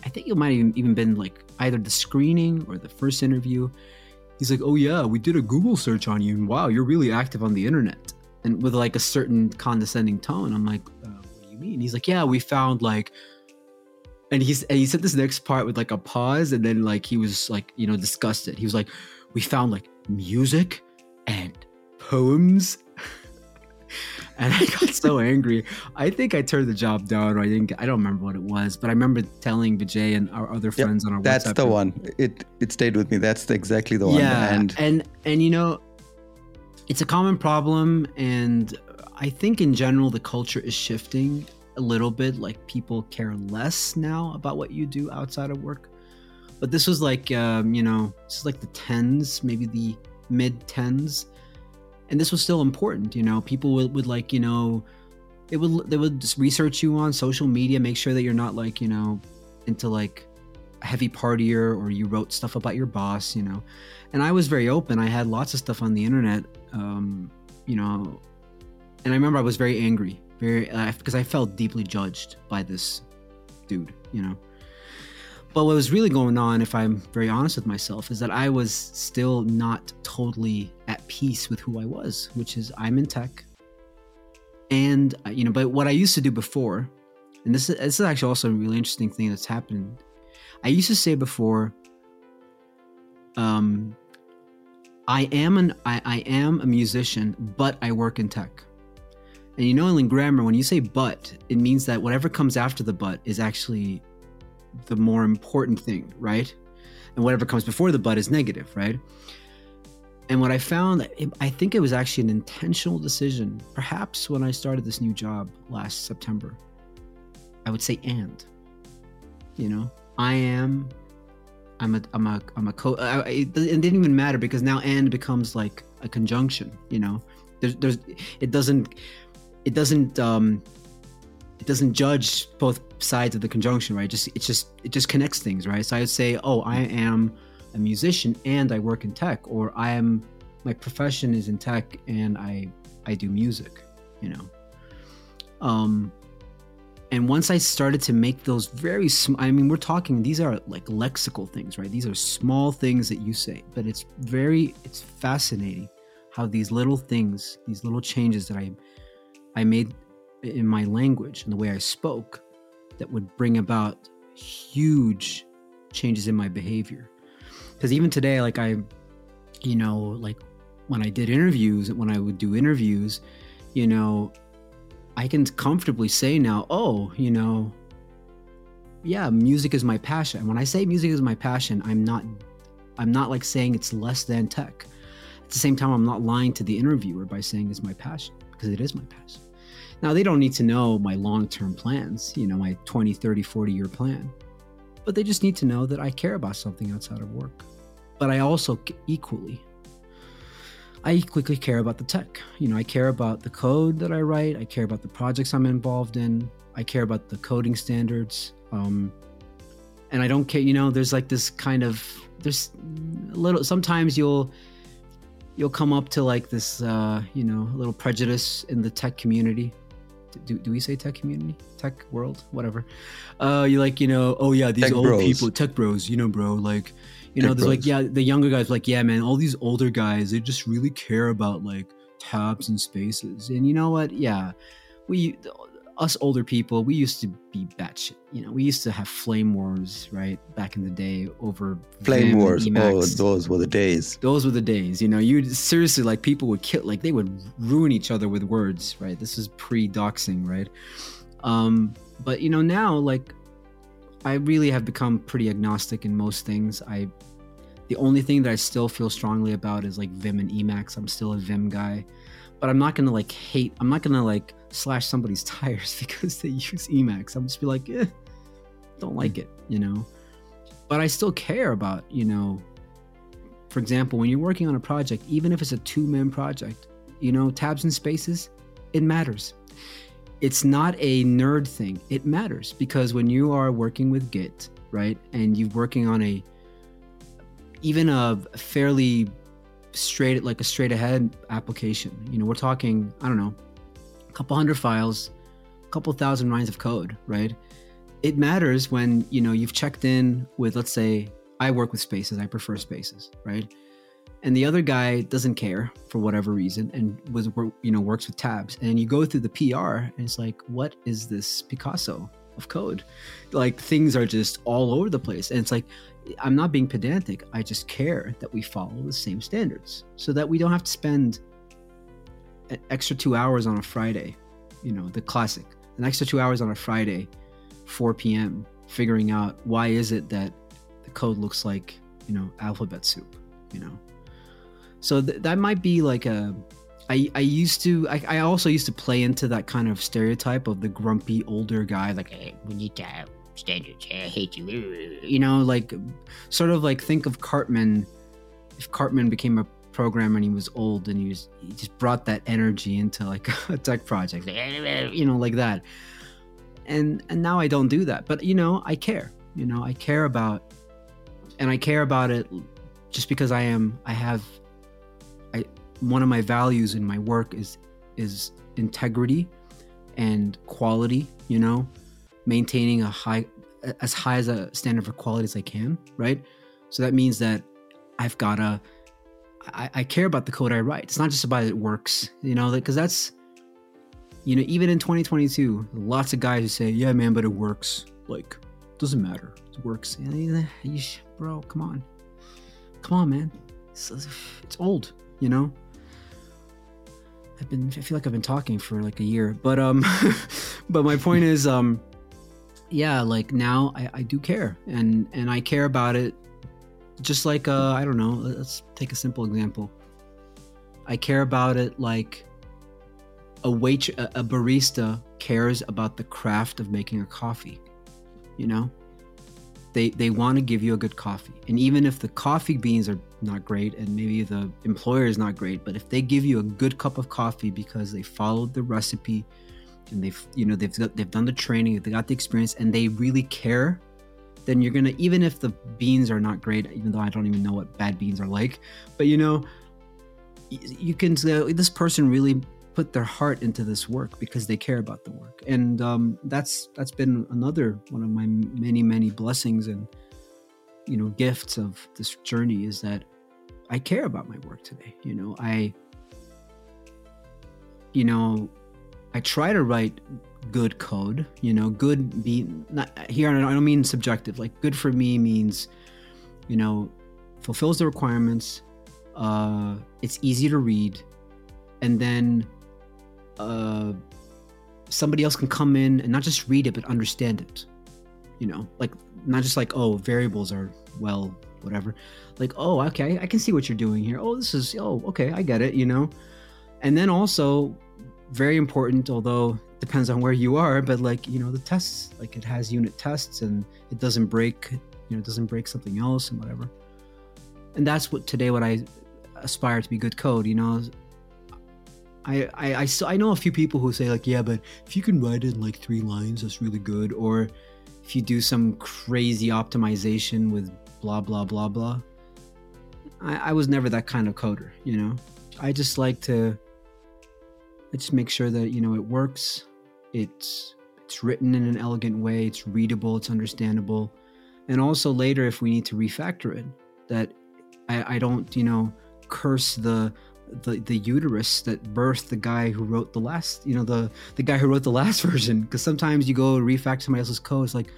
I think it might have even been like either the screening or the first interview. He's like, "Oh yeah, we did a Google search on you. and Wow, you're really active on the internet." And with like a certain condescending tone, I'm like, uh, "What do you mean?" He's like, "Yeah, we found like," and he's and he said this next part with like a pause, and then like he was like, you know, disgusted. He was like, "We found like music and poems." and I got so angry. I think I turned the job down, or I didn't. I don't remember what it was, but I remember telling Vijay and our other Yep, friends on our website. That's WhatsApp the group- one. It it stayed with me. That's the, exactly the one. yeah And and and you know it's a common problem and i think in general the culture is shifting a little bit like people care less now about what you do outside of work but this was like um, you know this is like the tens maybe the mid tens and this was still important you know? People would, would like you know they would they would just research you on social media make sure that you're not like you know into like a heavy partier or you wrote stuff about your boss you know? And i was very open. I had lots of stuff on the internet um you know? And i remember i was very angry very uh, because i felt deeply judged by this dude you know? But what was really going on if i'm very honest with myself is that i was still not totally at peace with who i was which is i'm in tech. And uh, you know but what i used to do before and this is, this is actually also a really interesting thing that's happened. I used to say before um i am an I, I am a musician but i work in tech. And you know in grammar when you say but it means that whatever comes after the but is actually the more important thing right? And whatever comes before the but is negative right and what i found i think it was actually an intentional decision perhaps when i started this new job last september. I would say and you know i am i'm a i'm a i'm a co I, it didn't even matter because now and becomes like a conjunction you know? There's there's it doesn't it doesn't um it doesn't judge both sides of the conjunction right? Just it's just it just connects things right? So i would say oh i am a musician and i work in tech or i am my profession is in tech and i i do music you know um and once I started to make those very small, I mean, we're talking, these are like lexical things, right? These are small things that you say, but it's very, it's fascinating how these little things, these little changes that I, I made in my language and the way I spoke that would bring about huge changes in my behavior. Because even today, like I, you know, like when I did interviews, when I would do interviews, you know, I can comfortably say now, oh, you know, yeah, music is my passion. When I say music is my passion, I'm not I'm not like saying it's less than tech. At the same time, I'm not lying to the interviewer by saying it's my passion because it is my passion. Now, they don't need to know my long-term plans, you know, my 20, 30, 40 year plan. But they just need to know that I care about something outside of work. But I also equally I quickly care about the tech. You know, I care about the code that I write. I care about the projects I'm involved in. I care about the coding standards. Um, and I don't care. You know, there's like this kind of there's a little. Sometimes you'll you'll come up to like this, uh, you know, a little prejudice in the tech community. Do, do we say tech community, tech world, whatever? Uh, you like, you know, oh yeah, these tech old bros. people, tech bros, you know, bro, like you know, there's like yeah, the younger guys like yeah, man, all these older guys they just really care about like tabs and spaces, and you know what? Yeah, we us older people we used to be batshit. You know, we used to have flame wars right back in the day over flame wars. Oh, those were the days. Those were the days. You know, you seriously like people would kill like they would ruin each other with words. Right. This is pre doxing. Right. Um, but you know now like I really have become pretty agnostic in most things. I the only thing that I still feel strongly about is like Vim and Emacs. I'm still a Vim guy, but I'm not gonna like hate. I'm not gonna like slash somebody's tires because they use Emacs. I'm just be like, eh, don't like it, you know. But I still care about, you know. For example, when you're working on a project, even if it's a two-man project, you know, tabs and spaces, it matters it's not a nerd thing. It matters because when you are working with Git, right, and you're working on a even a fairly straight like a straight ahead application, you know, we're talking, I don't know, a couple hundred files, a couple thousand lines of code, right? It matters when, you know, you've checked in with let's say I work with spaces, I prefer spaces, right? and the other guy doesn't care for whatever reason and was you know works with tabs and you go through the pr and it's like what is this picasso of code like things are just all over the place and it's like i'm not being pedantic i just care that we follow the same standards so that we don't have to spend an extra two hours on a friday you know the classic an extra two hours on a friday 4 p.m figuring out why is it that the code looks like you know alphabet soup you know so th- that might be like a. I, I used to I, I also used to play into that kind of stereotype of the grumpy older guy like hey we need to standards I hate you. You know like sort of like think of Cartman. If Cartman became a programmer and he was old and he was he just brought that energy into like a tech project you know like that. And and now I don't do that. But you know I care. You know I care about and I care about it just because I am I have I one of my values in my work is is integrity and quality you know maintaining a high as high as a standard for quality as i can right? So that means that i've gotta I, I care about the code i write. It's not just about it works you know because that's you know even in 2022 lots of guys who say yeah man but it works. Like doesn't matter. It works. Bro come on. Come on man. It's, it's old you know? I've been I feel like I've been talking for like a year, but um, but my point is um, yeah, like now I, I do care and and I care about it, just like uh I don't know. Let's take a simple example. I care about it like a wait a barista cares about the craft of making a coffee, you know. They they want to give you a good coffee, and even if the coffee beans are not great and maybe the employer is not great but if they give you a good cup of coffee because they followed the recipe and they've you know they've got, they've done the training they got the experience and they really care then you're gonna even if the beans are not great even though i don't even know what bad beans are like but you know you can say this person really put their heart into this work because they care about the work. And um, that's that's been another one of my many many blessings and you know gifts of this journey is that i care about my work today you know i you know i try to write good code you know good be not here i don't mean subjective like good for me means you know fulfills the requirements uh it's easy to read and then uh, somebody else can come in and not just read it but understand it you know? Like not just like oh variables are well whatever. Like oh okay i can see what you're doing here. Oh this is oh okay i get it you know? And then also very important although depends on where you are but like you know the tests like it has unit tests and it doesn't break you know it doesn't break something else and whatever and that's what today what i aspire to be good code you know I, I, I, I know a few people who say like, yeah, but if you can write it in like three lines, that's really good. Or if you do some crazy optimization with blah blah blah blah. I, I was never that kind of coder, you know. I just like to I just make sure that you know it works. It's it's written in an elegant way. It's readable. It's understandable. And also later, if we need to refactor it, that I, I don't you know curse the the the uterus that birthed the guy who wrote the last you know the the guy who wrote the last version because sometimes you go refactor somebody else's code it's like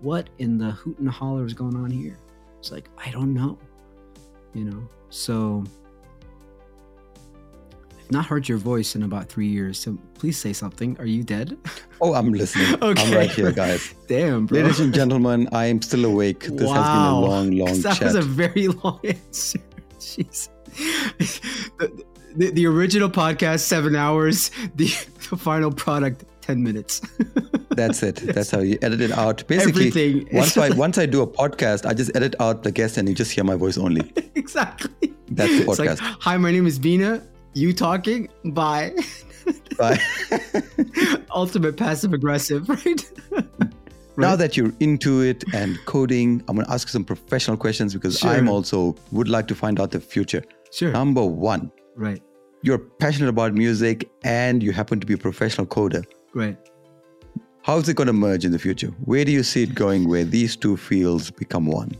what in the hoot and holler is going on here it's like i don't know you know so not heard your voice in about three years so please say something. Are you dead? Oh i'm listening. Okay. i'm right here guys. Damn bro. ladies and gentlemen i am still awake. This wow. has been a long long that chat. was a very long answer. Jeez. The, the, the, original podcast seven hours. The, the final product 10 minutes. That's it. That's how you edit it out. Basically Everything. once i once i do a podcast i just edit out the guest and you just hear my voice only. Exactly. That's the podcast like, hi my name is Bina you talking bye bye ultimate passive aggressive right Right. Now that you're into it and coding, I'm going to ask some professional questions because sure. I'm also would like to find out the future. Sure. Number one. Right. You're passionate about music and you happen to be a professional coder. Right. How is it going to merge in the future? Where do you see it going where these two fields become one?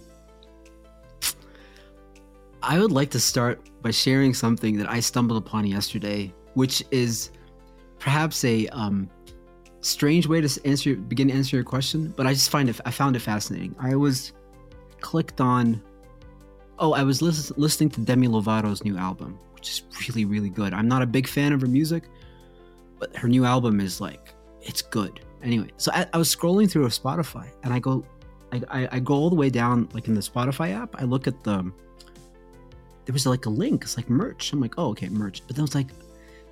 I would like to start by sharing something that I stumbled upon yesterday, which is perhaps a um, strange way to answer begin to answer your question, but I just find it I found it fascinating. I was clicked on Oh, I was lis- listening to Demi Lovato's new album, which is really, really good. I'm not a big fan of her music, but her new album is like, it's good. Anyway, so I, I was scrolling through Spotify and I go, I, I, I go all the way down, like in the Spotify app. I look at the, there was like a link. It's like merch. I'm like, oh, okay, merch. But then it's like,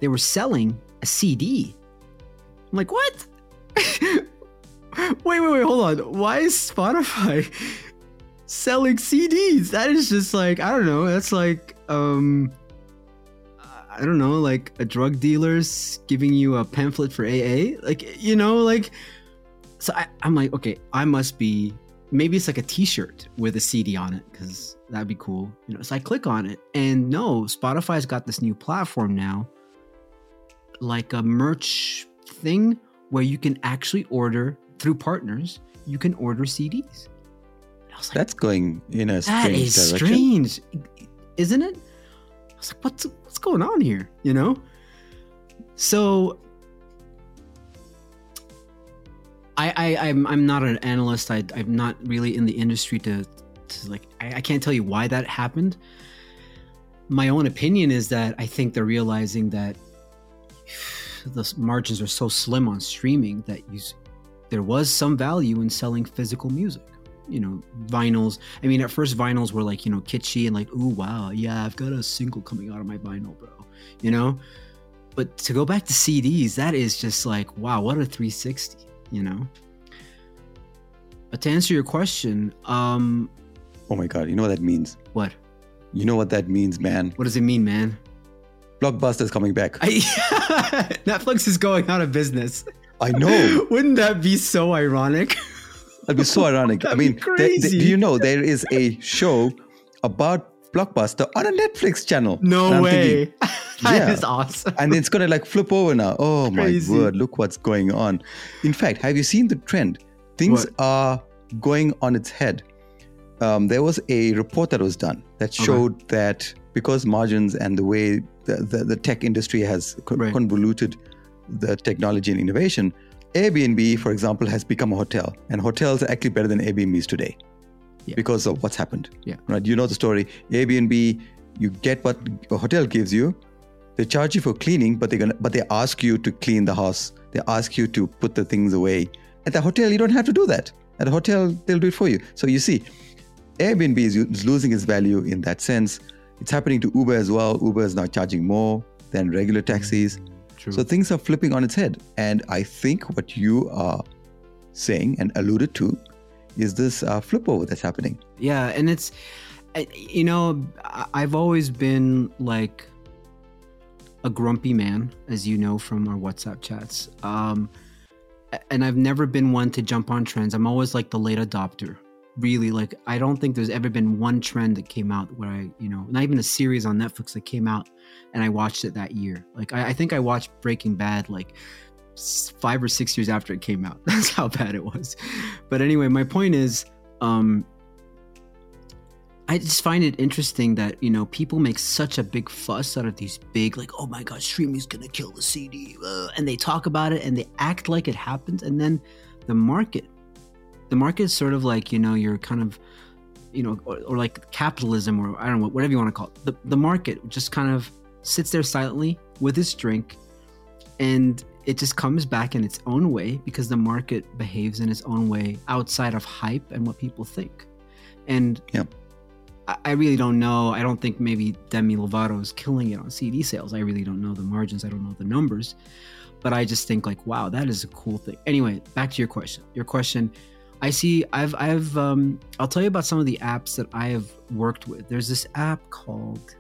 they were selling a CD. I'm like, what? wait, wait, wait, hold on. Why is Spotify selling CDs. That is just like I don't know. That's like um I don't know, like a drug dealer's giving you a pamphlet for AA. Like you know, like so I, I'm like, okay, I must be maybe it's like a T-shirt with a CD on it because that'd be cool. You know, so I click on it, and no, Spotify's got this new platform now, like a merch thing where you can actually order through partners. You can order CDs like, that's going in a strange that is direction. strange, isn't it? I was like, what's what's going on here? You know. So I, I I'm I'm not an analyst. I I'm not really in the industry to, to like I, I can't tell you why that happened. My own opinion is that I think they're realizing that the margins are so slim on streaming that you there was some value in selling physical music you know vinyls i mean at first vinyls were like you know kitschy and like oh wow yeah i've got a single coming out of my vinyl bro you know but to go back to cds that is just like wow what a 360 you know? But to answer your question um oh my god you know what that means? What? You know what that means man? What does it mean man? Blockbuster's coming back. I, netflix is going out of business. I know. Wouldn't that be so ironic? That'd be so ironic. I mean, they, do you know there is a show about Blockbuster on a Netflix channel. No way. thinking, That is Yeah. awesome. and it's gonna like flip over now. Oh Crazy. my word! Look what's going on. In fact, have you seen the trend? Things What? are going on its head. Um, there was a report that was done that Okay. showed that because margins and the way the, the, the tech industry has co- Right. convoluted the technology and innovation, Airbnb, for example, has become a hotel, and hotels are actually better than Airbnbs today Yeah. because of what's happened. Yeah. Right. You know the story. Airbnb, you get what a hotel gives you. They charge you for cleaning, but they're gonna but they ask you to clean the house. They ask you to put the things away. At the hotel, you don't have to do that. At a hotel, they'll do it for you. So you see, Airbnb is, is losing its value in that sense. It's happening to Uber as well. Uber is now charging more than regular taxis. Mm, true. So things are flipping on its head. And I think what you are saying and alluded to is this uh, flip over that's happening. yeah, and it's, you know, I've always been like a grumpy man, as you know from our WhatsApp chats. Um, and I've never been one to jump on trends. I'm always like the late adopter. Really, like I don't think there's ever been one trend that came out where I, you know, not even a series on Netflix that came out and I watched it that year. Like I, I think I watched Breaking Bad like five or six years after it came out. That's how bad it was. But anyway, my point is, um, I just find it interesting that you know people make such a big fuss out of these big like oh my god streaming's gonna kill the CD uh, and they talk about it and they act like it happens and then the market the market is sort of like you know you're kind of you know or, or like capitalism or I don't know whatever you want to call it the, the market just kind of sits there silently with its drink and it just comes back in its own way because the market behaves in its own way outside of hype and what people think and Yeah. I- I really don't know. I don't think maybe Demi Lovato is killing it on CD sales. I really don't know the margins. I don't know the numbers. But I just think like, wow, that is a cool thing. Anyway, back to your question. Your question, I see I've I've um I'll tell you about some of the apps that I have worked with. There's this app called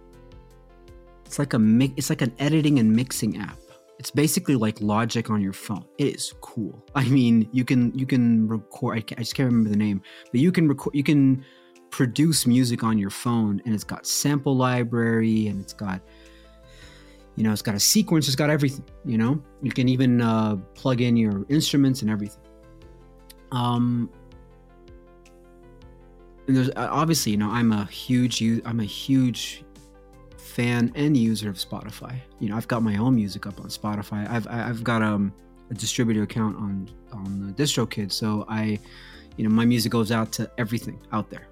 it's like a it's like an editing and mixing app. It's basically like Logic on your phone. It is cool. I mean, you can you can record. I, I just can't remember the name, but you can record. You can produce music on your phone, and it's got sample library, and it's got you know, it's got a sequence. It's got everything. You know, you can even uh, plug in your instruments and everything. Um, and there's uh, obviously, you know, I'm a huge, I'm a huge fan and user of Spotify. You know, I've got my own music up on Spotify. I've I've got um, a distributor account on on DistroKid, so I, you know, my music goes out to everything out there,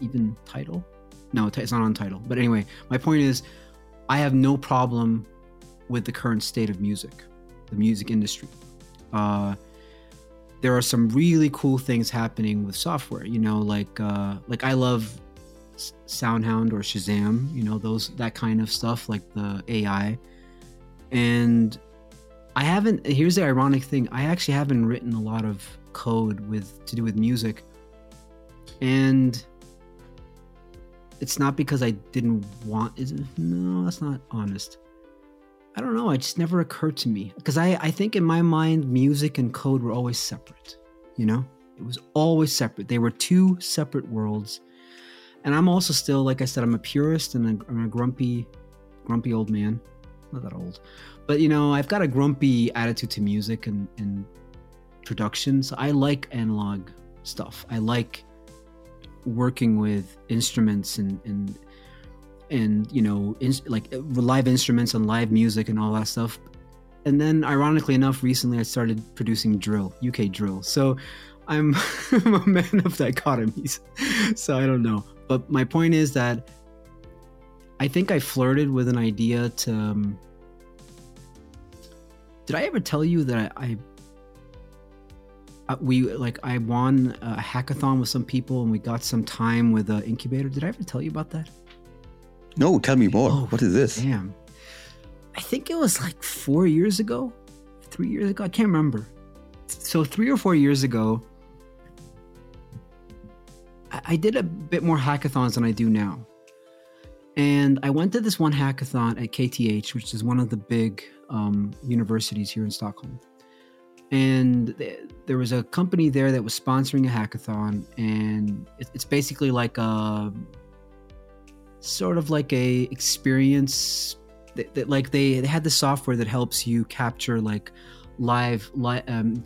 even Tidal. No, it's not on Tidal. But anyway, my point is, I have no problem with the current state of music, the music industry. Uh, there are some really cool things happening with software. You know, like uh, like I love SoundHound or Shazam. You know, those that kind of stuff, like the AI. And I haven't. Here's the ironic thing: I actually haven't written a lot of code with to do with music, and it's not because I didn't want. Is it? No, that's not honest. I don't know. It just never occurred to me because I, I think in my mind, music and code were always separate. You know, it was always separate. They were two separate worlds. And I'm also still, like I said, I'm a purist and a, I'm a grumpy, grumpy old man. Not that old, but you know, I've got a grumpy attitude to music and, and production. So I like analog stuff. I like working with instruments and and and you know in, like uh, live instruments and live music and all that stuff and then ironically enough recently i started producing drill uk drill so i'm, I'm a man of dichotomies so i don't know but my point is that i think i flirted with an idea to um, did i ever tell you that i, I we like I won a hackathon with some people and we got some time with an incubator. Did I ever tell you about that? No, tell me more. Oh, what is this? Damn. I think it was like four years ago, three years ago. I can't remember. So three or four years ago, I, did a bit more hackathons than I do now. And I went to this one hackathon at KTH, which is one of the big um, universities here in Stockholm. And th- there was a company there that was sponsoring a hackathon, and it- it's basically like a sort of like a experience that, that like they, they had the software that helps you capture like live li- um,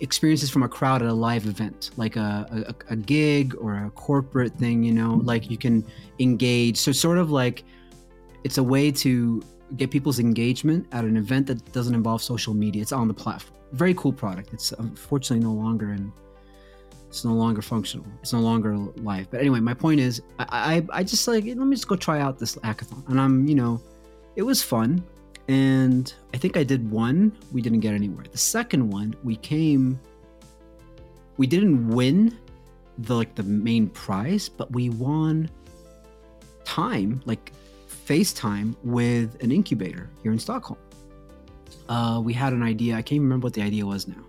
experiences from a crowd at a live event like a, a, a gig or a corporate thing you know mm-hmm. like you can engage. So sort of like it's a way to get people's engagement at an event that doesn't involve social media. It's on the platform. Very cool product. It's unfortunately no longer in it's no longer functional. It's no longer live. But anyway my point is i i, I just like let me just go try out this hackathon. And i'm you know it was fun and I think I did one. We didn't get anywhere. The second one, we came. We didn't win the like the main prize, but we won time, like FaceTime with an incubator here in Stockholm. Uh, we had an idea. I can't remember what the idea was now.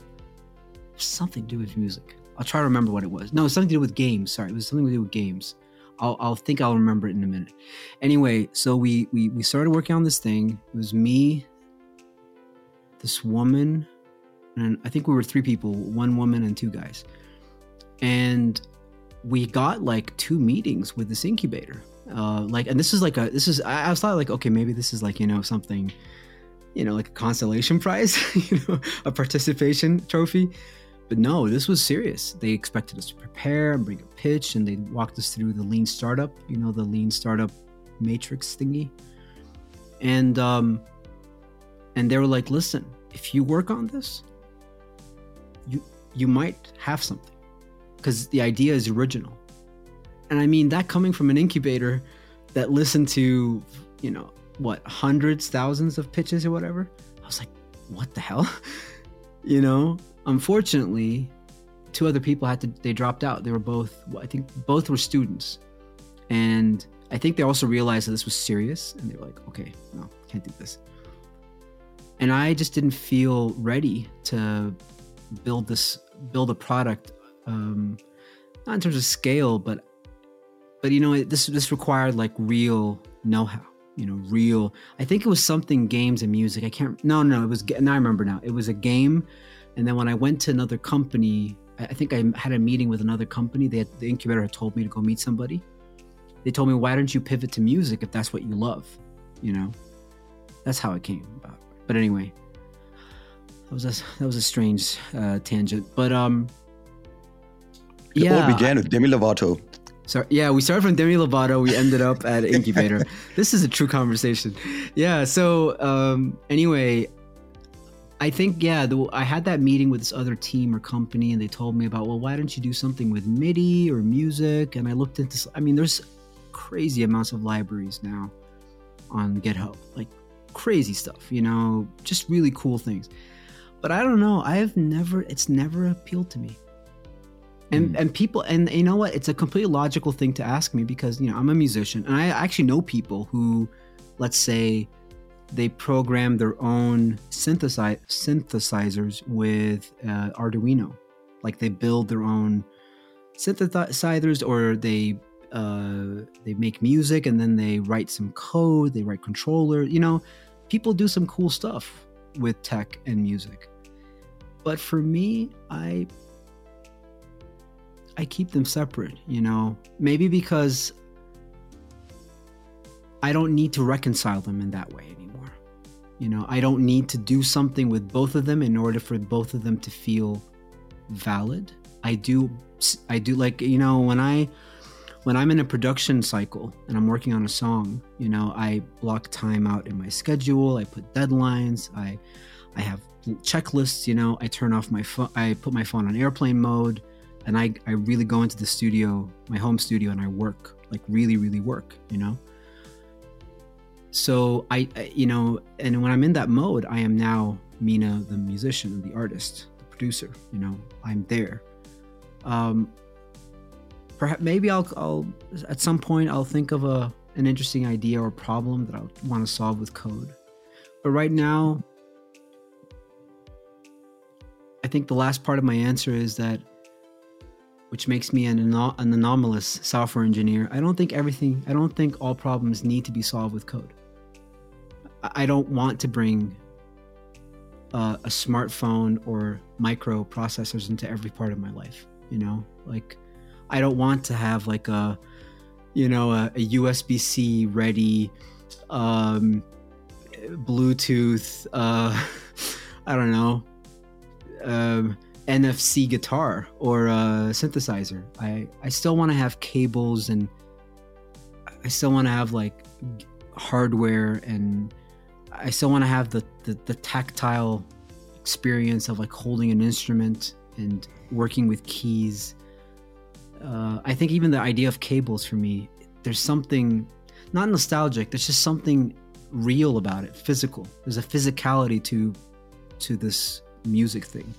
Something to do with music. I'll try to remember what it was. No, it something to do with games. Sorry, it was something to do with games. I'll, I'll think I'll remember it in a minute. Anyway, so we, we we started working on this thing. It was me, this woman, and I think we were three people, one woman and two guys. And we got like two meetings with this incubator. Uh, like, and this is like a this is I, I was thought like okay maybe this is like you know something, you know like a consolation prize, you know a participation trophy. But no, this was serious. They expected us to prepare and bring a pitch, and they walked us through the lean startup, you know, the lean startup matrix thingy. And um, and they were like, "Listen, if you work on this, you you might have something, because the idea is original." And I mean that coming from an incubator that listened to, you know, what hundreds, thousands of pitches or whatever. I was like, "What the hell?" you know unfortunately, two other people had to they dropped out. They were both I think both were students. And I think they also realized that this was serious and they were like, okay, no, can't do this. And I just didn't feel ready to build this build a product um not in terms of scale but but you know this this required like real know-how you know real i think it was something games and music i can't no no it was now i remember now it was a game and then when I went to another company, I think I had a meeting with another company. They had, the incubator had told me to go meet somebody. They told me, why don't you pivot to music if that's what you love? You know, that's how it came about. But anyway, that was a, that was a strange uh, tangent. But um, it yeah, all began with Demi Lovato. So yeah, we started from Demi Lovato. We ended up at Incubator. this is a true conversation. Yeah. So um, anyway, I think yeah, the, I had that meeting with this other team or company, and they told me about well, why don't you do something with MIDI or music? And I looked into. I mean, there's crazy amounts of libraries now on GitHub, like crazy stuff. You know, just really cool things. But I don't know. I have never. It's never appealed to me. And mm. and people and you know what? It's a completely logical thing to ask me because you know I'm a musician and I actually know people who, let's say they program their own synthesi- synthesizers with uh, Arduino. Like they build their own synthesizers, or they uh, they make music and then they write some code. They write controller. You know, people do some cool stuff with tech and music. But for me, I I keep them separate. You know, maybe because I don't need to reconcile them in that way. You know, I don't need to do something with both of them in order for both of them to feel valid. I do I do like, you know, when I when I'm in a production cycle and I'm working on a song, you know, I block time out in my schedule, I put deadlines, I I have checklists, you know, I turn off my phone I put my phone on airplane mode and I I really go into the studio, my home studio and I work, like really really work, you know? So I, you know, and when I'm in that mode, I am now Mina, the musician, the artist, the producer. You know, I'm there. Um, perhaps maybe I'll, I'll at some point I'll think of a an interesting idea or problem that I want to solve with code. But right now, I think the last part of my answer is that which makes me an, an anomalous software engineer. I don't think everything, I don't think all problems need to be solved with code. I don't want to bring uh, a smartphone or microprocessors into every part of my life. You know, like I don't want to have like a you know, a, a USB C ready, um, Bluetooth, uh, I don't know, um, NFC guitar or a synthesizer. I, I still want to have cables and I still want to have like hardware and I still want to have the, the, the tactile experience of like holding an instrument and working with keys. Uh, I think even the idea of cables for me, there's something not nostalgic. There's just something real about it, physical. There's a physicality to to this music thing.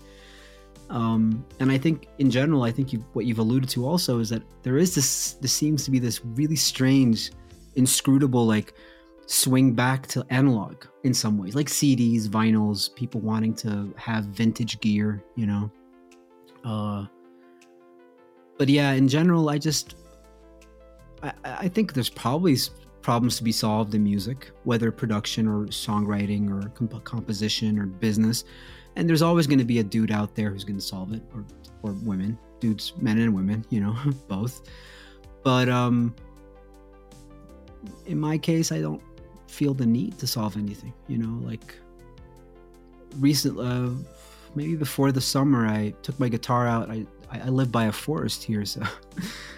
Um, and I think in general, I think you, what you've alluded to also is that there is this. This seems to be this really strange, inscrutable like swing back to analog in some ways, like CDs, vinyls, people wanting to have vintage gear, you know. Uh, but yeah, in general, I just I, I think there's probably problems to be solved in music, whether production or songwriting or comp- composition or business. And there's always going to be a dude out there who's going to solve it, or or women, dudes, men and women, you know, both. But um, in my case, I don't feel the need to solve anything. You know, like recent, uh, maybe before the summer, I took my guitar out. I I live by a forest here, so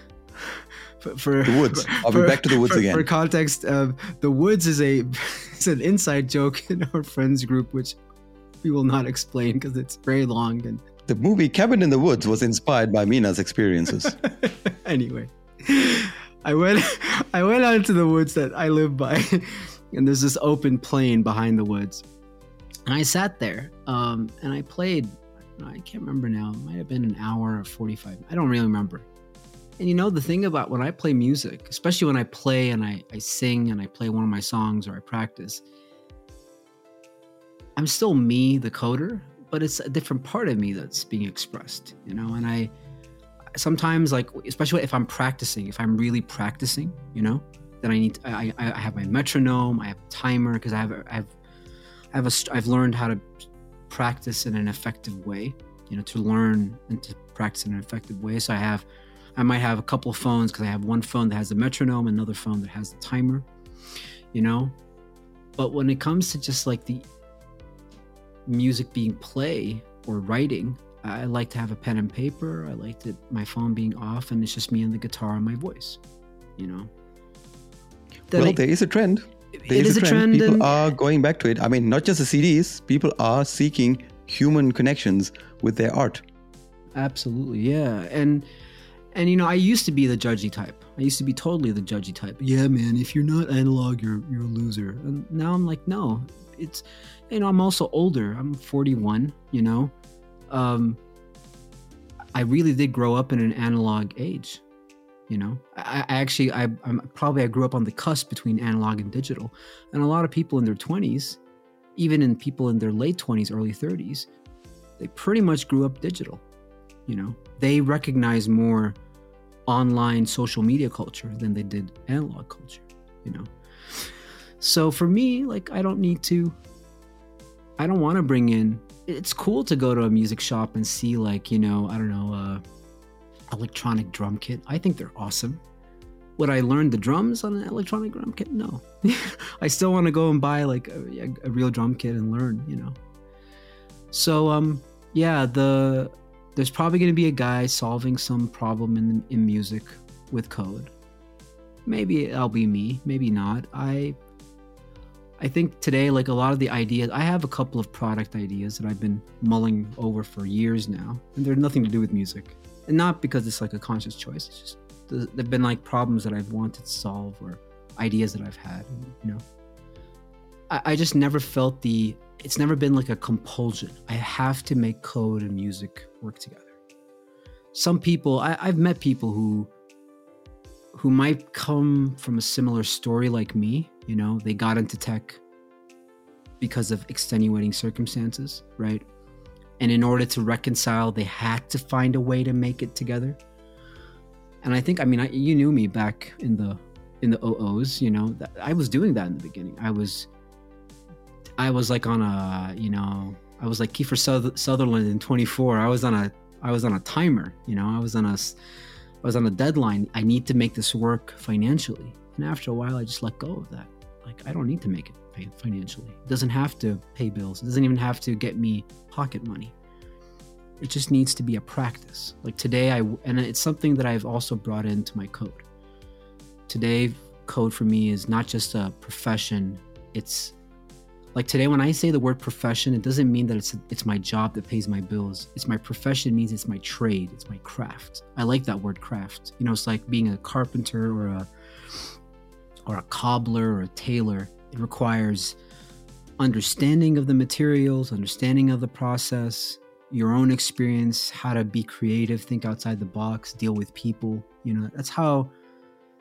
for, for the woods. I'll for, be back to the woods for, again. For context, uh, the woods is a it's an inside joke in our friends group, which we will not explain because it's very long. And the movie Cabin in the Woods was inspired by Mina's experiences. anyway, I went I went out into the woods that I live by, and there's this open plain behind the woods. And I sat there, um, and I played. I can't remember now. It might have been an hour or 45. I don't really remember. And you know, the thing about when I play music, especially when I play and I, I sing and I play one of my songs or I practice, I'm still me, the coder, but it's a different part of me that's being expressed, you know? And I sometimes, like, especially if I'm practicing, if I'm really practicing, you know, then I need, to, I, I have my metronome, I have a timer, because I have, I have, I have a, I've learned how to practice in an effective way, you know, to learn and to practice in an effective way. So I have, I might have a couple of phones because I have one phone that has the metronome, another phone that has the timer, you know. But when it comes to just like the music being play or writing, I like to have a pen and paper. I like to my phone being off and it's just me and the guitar and my voice, you know. That well, there is a trend. There it is, is a trend. trend people are going back to it. I mean, not just the CDs. People are seeking human connections with their art. Absolutely, yeah, and and you know, I used to be the judgy type. I used to be totally the judgy type. Yeah, man, if you're not analog, you're you're a loser. And now I'm like, no, it's you know, I'm also older. I'm 41, you know. Um I really did grow up in an analog age. You know, I, I actually, I, I'm probably I grew up on the cusp between analog and digital, and a lot of people in their 20s, even in people in their late 20s, early 30s, they pretty much grew up digital. You know, they recognize more online social media culture than they did analog culture, you know. So for me, like I don't need to I don't want to bring in it's cool to go to a music shop and see like, you know, I don't know, uh electronic drum kit. I think they're awesome. Would I learn the drums on an electronic drum kit? No. I still want to go and buy like a, a real drum kit and learn, you know. So um yeah, the there's probably going to be a guy solving some problem in in music with code. Maybe it'll be me, maybe not. I I think today like a lot of the ideas I have a couple of product ideas that I've been mulling over for years now, and they're nothing to do with music. And not because it's like a conscious choice. It's just they've been like problems that I've wanted to solve or ideas that I've had, you know. I, I just never felt the it's never been like a compulsion. I have to make code and music work together. Some people, I, I've met people who who might come from a similar story like me. You know, they got into tech because of extenuating circumstances, right? And in order to reconcile, they had to find a way to make it together. And I think, I mean, I, you knew me back in the in the OOs. You know, I was doing that in the beginning. I was I was like on a, you know, I was like Kiefer Sutherland in 24. I was on a, I was on a timer, you know, I was on a, I was on a deadline. I need to make this work financially. And after a while, I just let go of that. Like, I don't need to make it financially. It doesn't have to pay bills. It doesn't even have to get me pocket money. It just needs to be a practice. Like today, I, and it's something that I've also brought into my code. Today, code for me is not just a profession, it's like today when i say the word profession it doesn't mean that it's it's my job that pays my bills it's my profession means it's my trade it's my craft i like that word craft you know it's like being a carpenter or a or a cobbler or a tailor it requires understanding of the materials understanding of the process your own experience how to be creative think outside the box deal with people you know that's how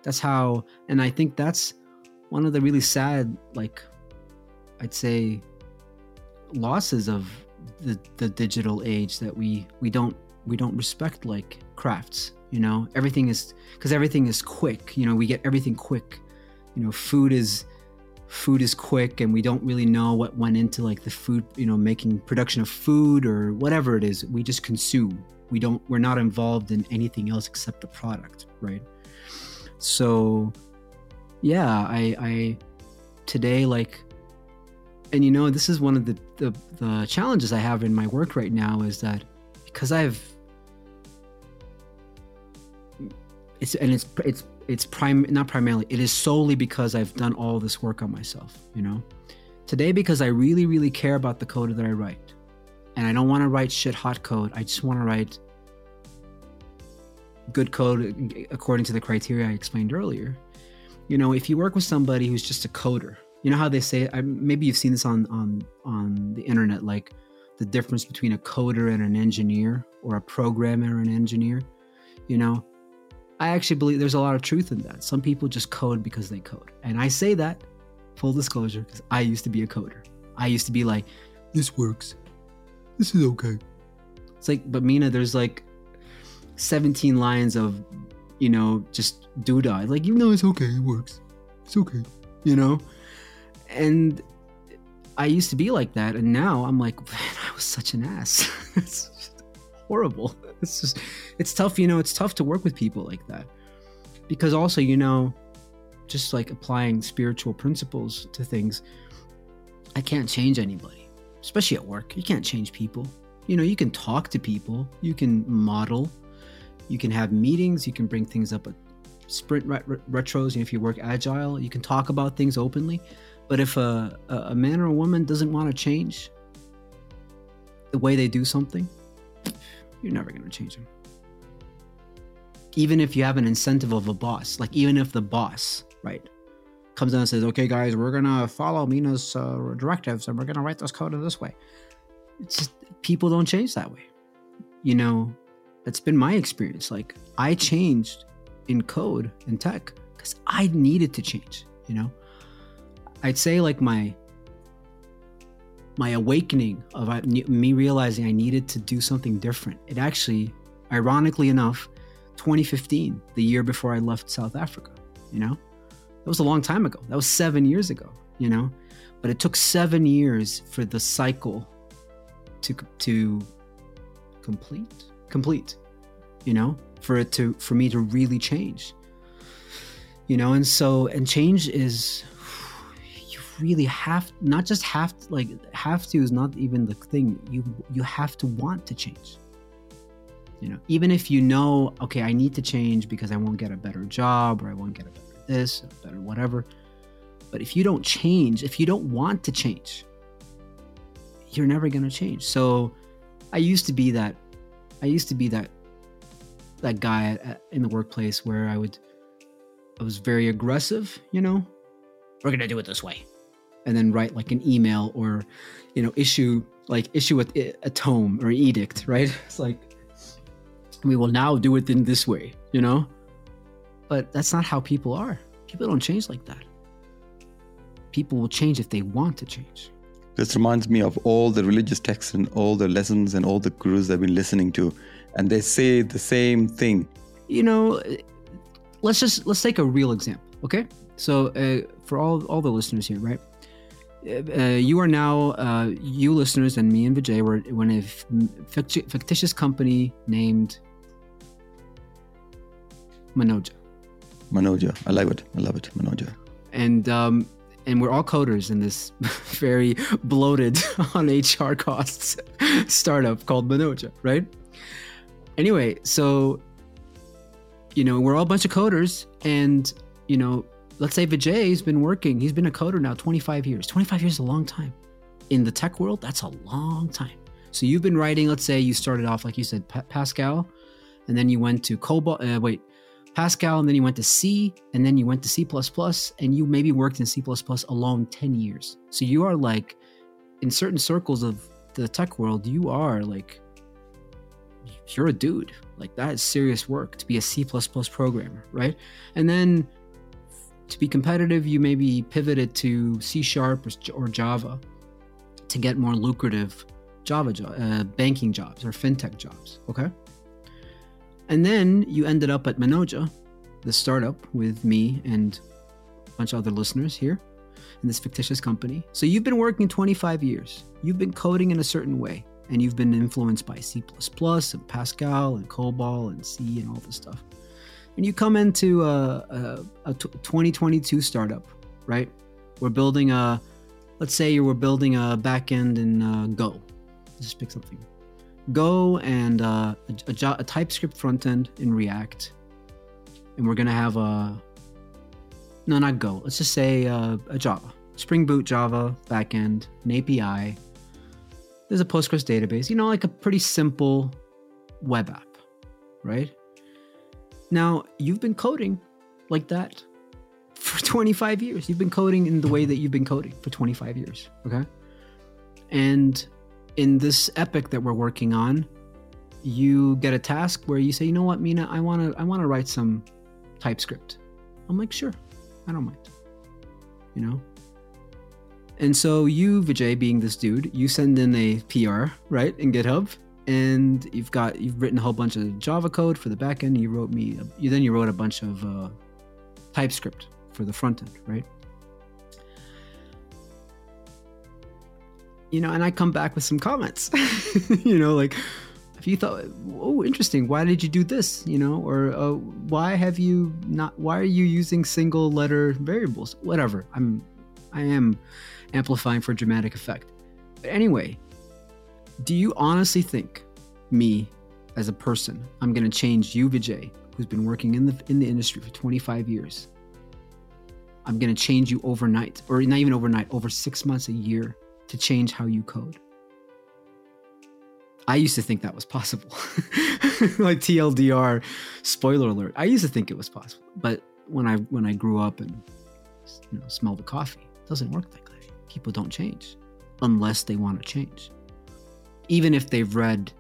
that's how and i think that's one of the really sad like I'd say losses of the, the digital age that we we don't we don't respect like crafts you know? Everything is because everything is quick you know we get everything quick. You know food is food is quick and we don't really know what went into like the food you know making production of food or whatever it is. We just consume. We don't we're not involved in anything else except the product right? So yeah i i today like and you know this is one of the, the, the challenges i have in my work right now is that because i've it's and it's it's it's prime not primarily it is solely because i've done all this work on myself you know? Today because i really really care about the code that i write and i don't want to write shit hot code i just want to write good code according to the criteria i explained earlier. You know if you work with somebody who's just a coder you know how they say I, maybe you've seen this on on on the internet like the difference between a coder and an engineer or a programmer and an engineer you know i actually believe there's a lot of truth in that. Some people just code because they code. And i say that full disclosure because i used to be a coder. I used to be like this works. This is okay. It's like but mina there's like 17 lines of you know just doodah. Like you know it's okay it works. It's okay you know? And I used to be like that, and now I'm like, man, I was such an ass. it's horrible. It's just, it's tough, you know. It's tough to work with people like that, because also, you know, just like applying spiritual principles to things, I can't change anybody, especially at work. You can't change people. You know, you can talk to people, you can model, you can have meetings, you can bring things up at sprint retros. You know, if you work agile, you can talk about things openly but if a, a man or a woman doesn't want to change the way they do something, you're never going to change them. Even if you have an incentive of a boss, like even if the boss, right, comes down and says, okay, guys, we're going to follow Mina's uh, directives and we're going to write this code in this way. It's just, people don't change that way. You know, that's been my experience. Like, I changed in code and tech because I needed to change, you know? I'd say like my my awakening of me realizing I needed to do something different. It actually, ironically enough, 2015, the year before I left South Africa, you know, that was a long time ago. That was seven years ago, you know, but it took seven years for the cycle to to complete, complete, you know, for it to for me to really change, you know, and so and change is really have not just have to, like have to is not even the thing. You you have to want to change. You know even if you know okay i need to change because i won't get a better job or i won't get a better this a better whatever. But if you don't change if you don't want to change you're never going to change. So i used to be that i used to be that that guy at, at, in the workplace where i would i was very aggressive you know? We're going to do it this way and then write like an email or you know issue like issue a, a tome or edict right? It's like we will now do it in this way you know? But that's not how people are. People don't change like that. People will change if they want to change. This reminds me of all the religious texts and all the lessons and all the gurus i've been listening to and they say the same thing. You know let's just let's take a real example okay? So uh, for all all the listeners here right uh, you are now, uh, you listeners and me and Vijay were when a fictitious company named Manoja. Manoja. I like it. I love it. Manoja. And um, and we're all coders in this very bloated on HR costs startup called Manoja, right? Anyway, so you know, we're all a bunch of coders and you know, let's say Vijay's been working, he's been a coder now 25 years. 25 years is a long time. In the tech world, that's a long time. So you've been writing, let's say you started off like you said pa- Pascal and then you went to Cobol uh, wait, Pascal, and then you went to C, and then you went to C, and you maybe worked in C alone 10 years. So you are like, in certain circles of the tech world, you are like, you're a dude. Like, that is serious work to be a C programmer, right? And then to be competitive, you maybe pivoted to C sharp or, Java to get more lucrative Java jo- uh, banking jobs or fintech jobs, okay? And then you ended up at Manoja, the startup with me and a bunch of other listeners here in this fictitious company. So you've been working 25 years. You've been coding in a certain way, and you've been influenced by C and Pascal and COBOL and C and all this stuff. And you come into a, a, a 2022 startup, right? We're building a, let's say you were building a backend in uh, Go. Let's just pick something. Go and uh, a, a, a TypeScript front end in React, and we're gonna have a no, not Go. Let's just say uh, a Java, Spring Boot Java backend, an API. There's a Postgres database. You know, like a pretty simple web app, right? Now you've been coding like that for 25 years. You've been coding in the way that you've been coding for 25 years. Okay. And in this epic that we're working on, you get a task where you say, you know what, Mina, I wanna I wanna write some TypeScript. I'm like, sure, I don't mind. You know? And so you, Vijay, being this dude, you send in a PR, right, in GitHub, and you've got you've written a whole bunch of Java code for the backend. You wrote me, you then you wrote a bunch of uh, TypeScript for the front end, right? you know, and I come back with some comments, you know, like if you thought, oh, interesting, why did you do this, you know, or uh, why have you not, why are you using single letter variables, whatever. I'm, I am amplifying for dramatic effect. But anyway, do you honestly think me as a person, I'm going to change you, Vijay, who's been working in the in the industry for 25 years? I'm going to change you overnight, or not even overnight, over six months, a year to change how you code. I used to think that was possible. like TLDR, spoiler alert. I used to think it was possible, but when I when I grew up and you know smell the coffee, it doesn't work like that. People don't change unless they want to change. Even if they've read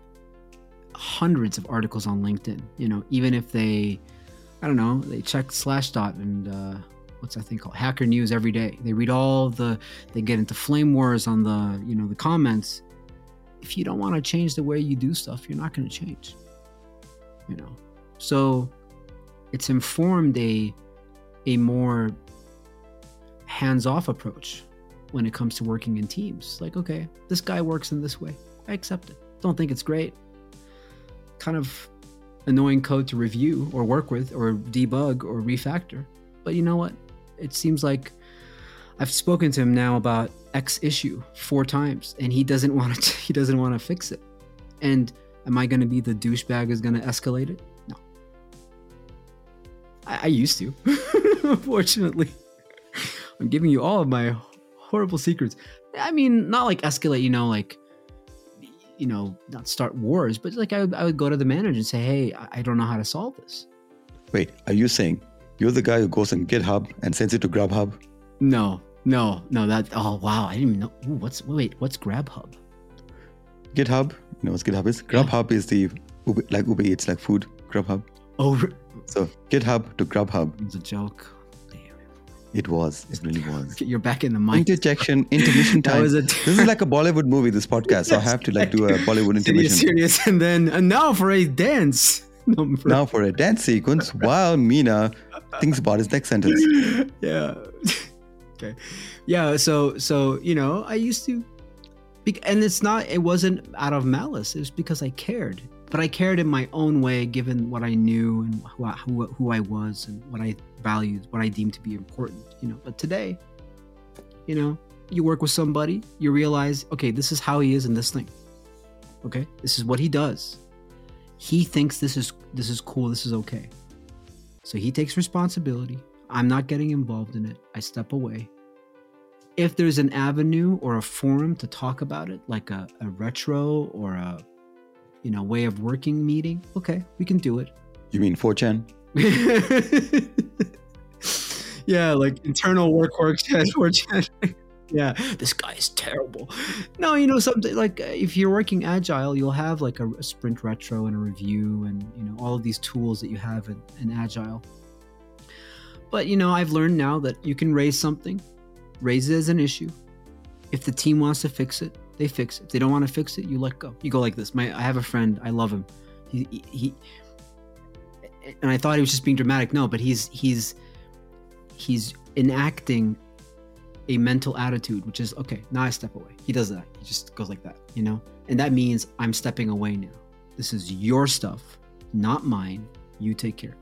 hundreds of articles on LinkedIn, you know, even if they, I don't know, they check Slashdot and uh, what's that thing called? Hacker news every day. They read all the they get into flame wars on the you know the comments. If you don't want to change the way you do stuff you're not going to change you know? So it's informed a a more hands-off approach when it comes to working in teams. Like okay this guy works in this way i accept it don't think it's great kind of annoying code to review or work with or debug or refactor but you know what it seems like I've spoken to him now about X issue four times, and he doesn't want to. He doesn't want to fix it. And am I going to be the douchebag who's going to escalate it? No. I, I used to. Unfortunately, I'm giving you all of my horrible secrets. I mean, not like escalate. You know, like you know, not start wars, but like I would, I would go to the manager and say, "Hey, I don't know how to solve this." Wait, are you saying you're the guy who goes on GitHub and sends it to Grubhub? No, no, no. That oh wow, I didn't even know. Ooh, what's wait? What's Grubhub? GitHub. You know what GitHub is? Grubhub yeah. is the Uber, like Uber Eats, like food. Grubhub. Oh. So GitHub to Grubhub. It's a joke. It was. It really was. You're back in the mic. Interjection, intermission time. this is like a Bollywood movie. This podcast, so I have to like do a Bollywood intermission. Serious, serious, and then and now for a dance. Number. Now for a dance sequence while Mina thinks about his next sentence. Yeah. okay. Yeah. So so you know I used to, and it's not. It wasn't out of malice. It was because I cared. But I cared in my own way, given what I knew and who I, who, I was and what I valued, what I deemed to be important. You know, but today, you know, you work with somebody, you realize, okay, this is how he is in this thing. Okay, this is what he does. He thinks this is this is cool. This is okay. So he takes responsibility. I'm not getting involved in it. I step away. If there's an avenue or a forum to talk about it, like a, a retro or a you know way of working meeting, okay, we can do it. You mean 4chan? yeah, like internal work work chat, 4chan. yeah, this guy is terrible. No, you know something like if you're working agile, you'll have like a, a sprint retro and a review, and you know all of these tools that you have in, in agile. But you know, I've learned now that you can raise something, raise it as an issue. If the team wants to fix it, they fix it. If they don't want to fix it, you let go. You go like this. My I have a friend, I love him. He he and I thought he was just being dramatic. No, but he's he's he's enacting a mental attitude, which is okay, now I step away. He does that. He just goes like that, you know? And that means I'm stepping away now. This is your stuff, not mine. You take care.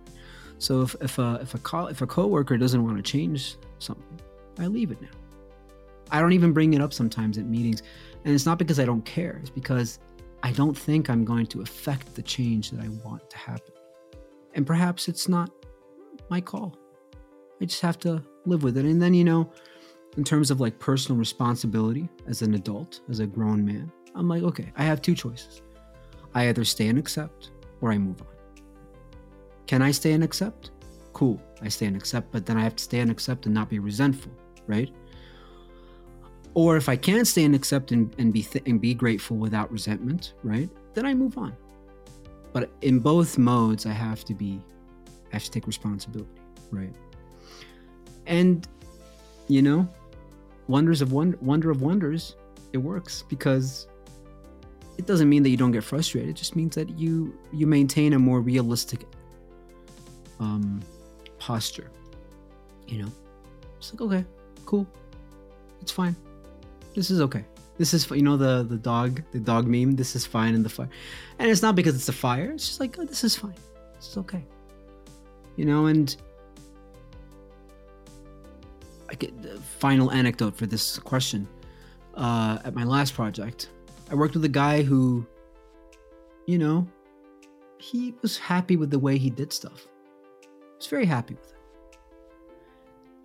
So if, if a if a co- if a coworker doesn't want to change something, I leave it now. I don't even bring it up sometimes at meetings, and it's not because I don't care. It's because I don't think I'm going to affect the change that I want to happen. And perhaps it's not my call. I just have to live with it. And then you know, in terms of like personal responsibility as an adult, as a grown man, I'm like, okay, I have two choices. I either stay and accept or I move on. Can I stay and accept? Cool, I stay and accept, but then I have to stay and accept and not be resentful, right? Or if I can't stay and accept and, and be th- and be grateful without resentment, right? Then I move on. But in both modes, I have to be, I have to take responsibility, right? And you know, wonders of wonder, wonder of wonders, it works because it doesn't mean that you don't get frustrated. It just means that you you maintain a more realistic um, posture. You know, it's like okay, cool, it's fine. This is okay. This is you know the the dog the dog meme. This is fine in the fire, and it's not because it's a fire. It's just like oh, this is fine. Is okay. You know, and I get the final anecdote for this question. Uh, at my last project, I worked with a guy who, you know, he was happy with the way he did stuff. He was very happy with it.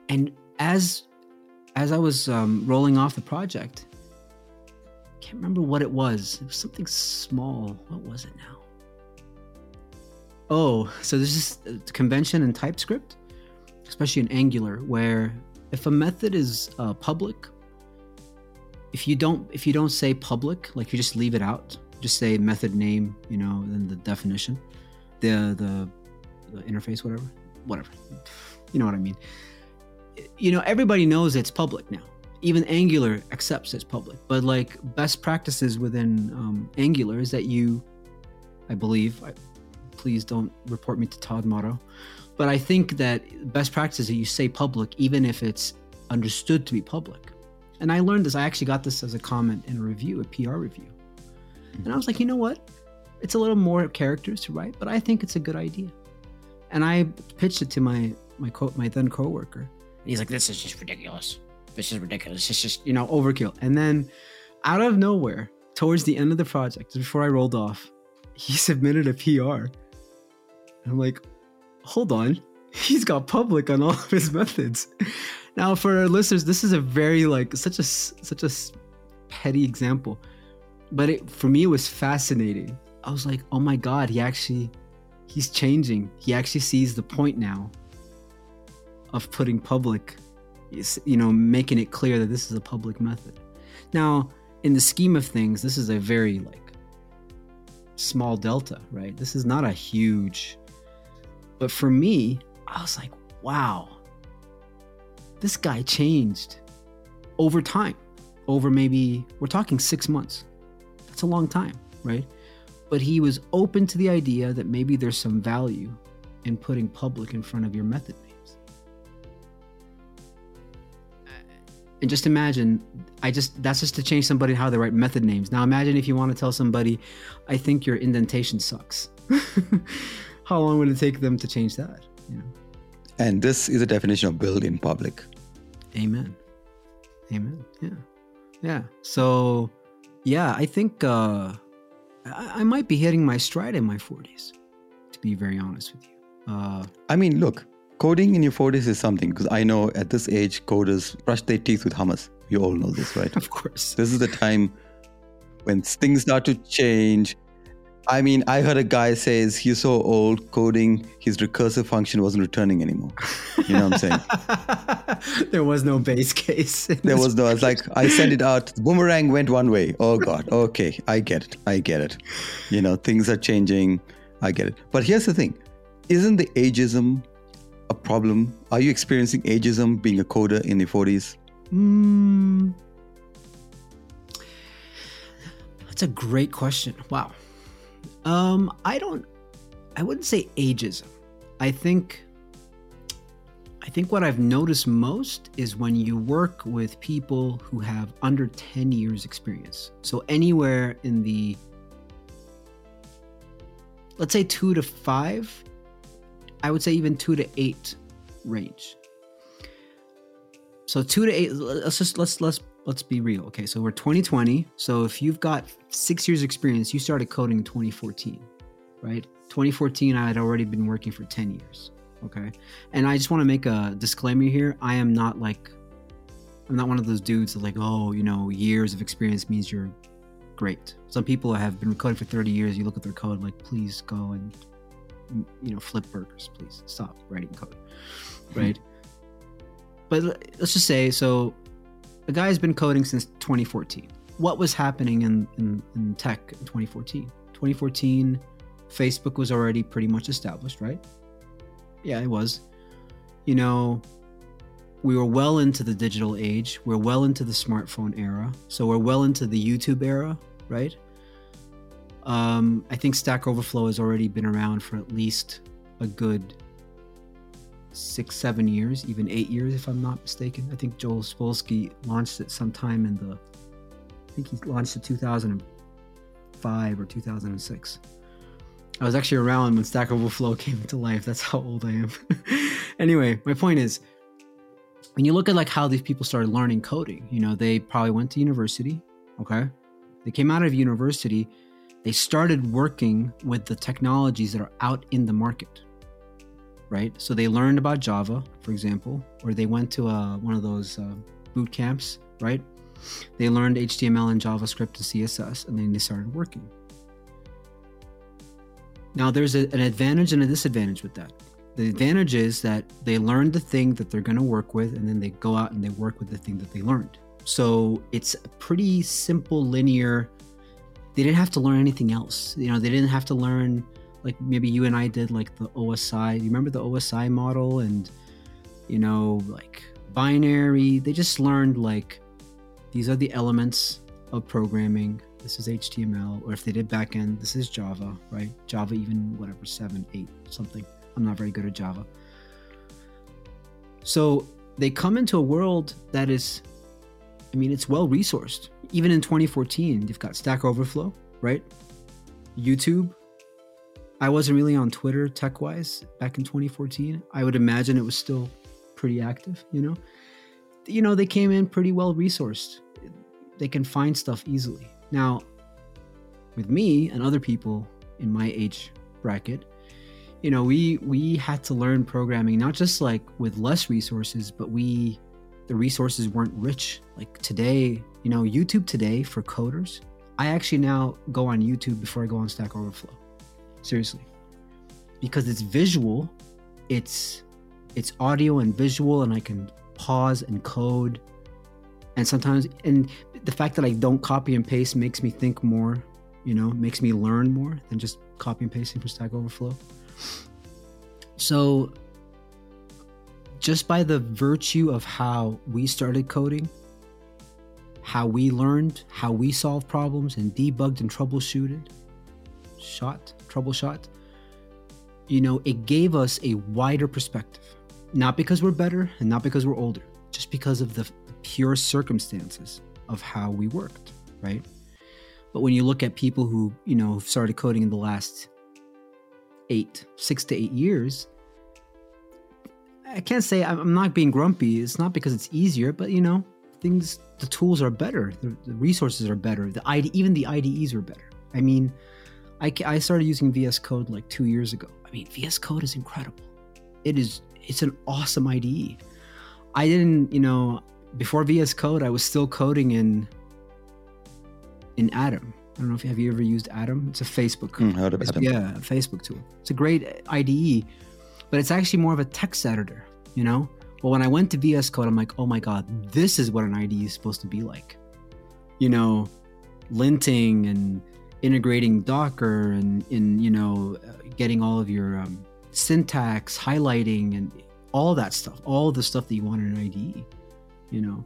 And as as I was um, rolling off the project, I can't remember what it was. It was something small. What was it now? Oh, so this uh, convention in TypeScript, especially in Angular, where if a method is uh, public, if you don't if you don't say public, like you just leave it out, just say method name, you know, then the definition, the the, the interface, whatever, whatever, you know what I mean. You know, everybody knows it's public now. Even Angular accepts it's public, but like best practices within um, Angular is that you, I believe, I, please don't report me to Todd Motto, but I think that best practice is that you say public, even if it's understood to be public. And I learned this. I actually got this as a comment in a review, a PR review. And I was like, you know what? It's a little more characters to write, but I think it's a good idea. And I pitched it to my my co- my then coworker. He's like, this is just ridiculous. This is ridiculous. It's just, you know, overkill. And then out of nowhere, towards the end of the project, before I rolled off, he submitted a PR. I'm like, hold on, he's got public on all of his methods. Now, for our listeners, this is a very like such a such a petty example, but it, for me it was fascinating. I was like, oh my god, he actually he's changing. He actually sees the point now of putting public, you know, making it clear that this is a public method. Now, in the scheme of things, this is a very like small delta, right? This is not a huge but for me, I was like, wow, this guy changed over time. Over maybe, we're talking six months. That's a long time, right? But he was open to the idea that maybe there's some value in putting public in front of your method And just imagine, I just that's just to change somebody how they write method names. Now imagine if you want to tell somebody, I think your indentation sucks. how long would it take them to change that? You know? And this is a definition of build in public. Amen. Amen. Yeah. Yeah. So yeah, I think uh I, I might be hitting my stride in my forties, to be very honest with you. Uh I mean, look, coding in your 40s is something because I know at this age, coders brush their teeth with hummus. You all know this, right? of course. This is the time when things start to change. I mean, I heard a guy says he's so old coding, his recursive function wasn't returning anymore. You know what I'm saying? there was no base case. There was no. It's like I sent it out. The boomerang went one way. Oh God. Okay, I get it. I get it. You know, things are changing. I get it. But here's the thing: isn't the ageism a problem? Are you experiencing ageism being a coder in the 40s? Mm, that's a great question. Wow. Um, I don't. I wouldn't say ageism. I think. I think what I've noticed most is when you work with people who have under 10 years experience. So anywhere in the let's say 2 to 5 I would say even two to eight range. So two to eight. Let's just let's let's let's be real. Okay, so we're 2020. So if you've got six years experience, you started coding in 2014, right? 2014, I had already been working for 10 years. Okay, and I just want to make a disclaimer here. I am not like I'm not one of those dudes that like, oh, you know, years of experience means you're great. Some people have been coding for 30 years. You look at their code, like, please go and you know, flip burgers, please stop writing code, right? but let's just say, so the guy has been coding since 2014. What was happening in, in, in tech in 2014? 2014, Facebook was already pretty much established, right? Yeah, it was. You know, we were well into the digital age. We're well into the smartphone era. So we're well into the YouTube era, right? Um, I think Stack Overflow has already been around for at least a good six, seven years, even eight years, if I'm not mistaken. I think Joel Spolsky launched it sometime in the, I think he launched it 2005 or 2006. I was actually around when Stack Overflow came to life. That's how old I am. anyway, my point is, when you look at like how these people started learning coding, you know, they probably went to university. Okay, they came out of university they started working with the technologies that are out in the market right? So they learned about java for example or they went to uh, one of those uh, boot camps right? They learned html and javascript and css and then they started working. Now there's a, an advantage and a disadvantage with that. The advantage is that they learn the thing that they're going to work with and then they go out and they work with the thing that they learned. So it's a pretty simple linear they didn't have to learn anything else. You know, they didn't have to learn like maybe you and I did like the OSI. You remember the OSI model and you know like binary. They just learned like these are the elements of programming. This is HTML, or if they did backend, this is Java, right? Java even whatever seven, eight, something. I'm not very good at Java. So they come into a world that is I mean, it's well resourced. Even in 2014, you've got Stack Overflow, right? YouTube. I wasn't really on Twitter tech wise back in 2014. I would imagine it was still pretty active, you know? You know, they came in pretty well resourced. They can find stuff easily. Now, with me and other people in my age bracket, you know, we we had to learn programming not just like with less resources, but we the resources weren't rich. Like today, you know, YouTube today for coders, I actually now go on YouTube before I go on Stack Overflow. Seriously. Because it's visual, it's it's audio and visual and I can pause and code. And sometimes and the fact that I don't copy and paste makes me think more, you know, makes me learn more than just copy and pasting from Stack Overflow. So just by the virtue of how we started coding, how we learned, how we solved problems and debugged and troubleshooted, shot, troubleshot, you know, it gave us a wider perspective. Not because we're better and not because we're older, just because of the pure circumstances of how we worked, right? But when you look at people who, you know, started coding in the last eight, six to eight years, I can't say I'm not being grumpy. It's not because it's easier, but you know, things, the tools are better, the, the resources are better, the ID, even the IDEs are better. I mean, I, I started using VS Code like two years ago. I mean, VS Code is incredible. It is, it's an awesome IDE. I didn't, you know, before VS Code, I was still coding in in Atom. I don't know if have you ever used Atom. It's a Facebook. Mm, heard of Atom. Yeah, a Facebook tool. It's a great IDE, but it's actually more of a text editor. You know. But when I went to VS Code, I'm like, oh my god, this is what an IDE is supposed to be like. You know, linting and integrating Docker and in you know getting all of your um, syntax, highlighting, and all that stuff, all the stuff that you want in an IDE. You know,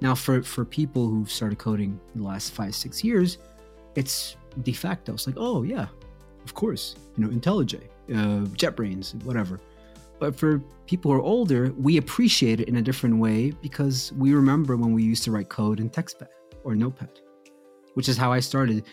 now for for people who've started coding in the last five six years, it's de facto. It's like, oh yeah, of course, you know, IntelliJ, uh, JetBrains, whatever. But for people who are older, we appreciate it in a different way because we remember when we used to write code in TextPad or Notepad, which is how I started.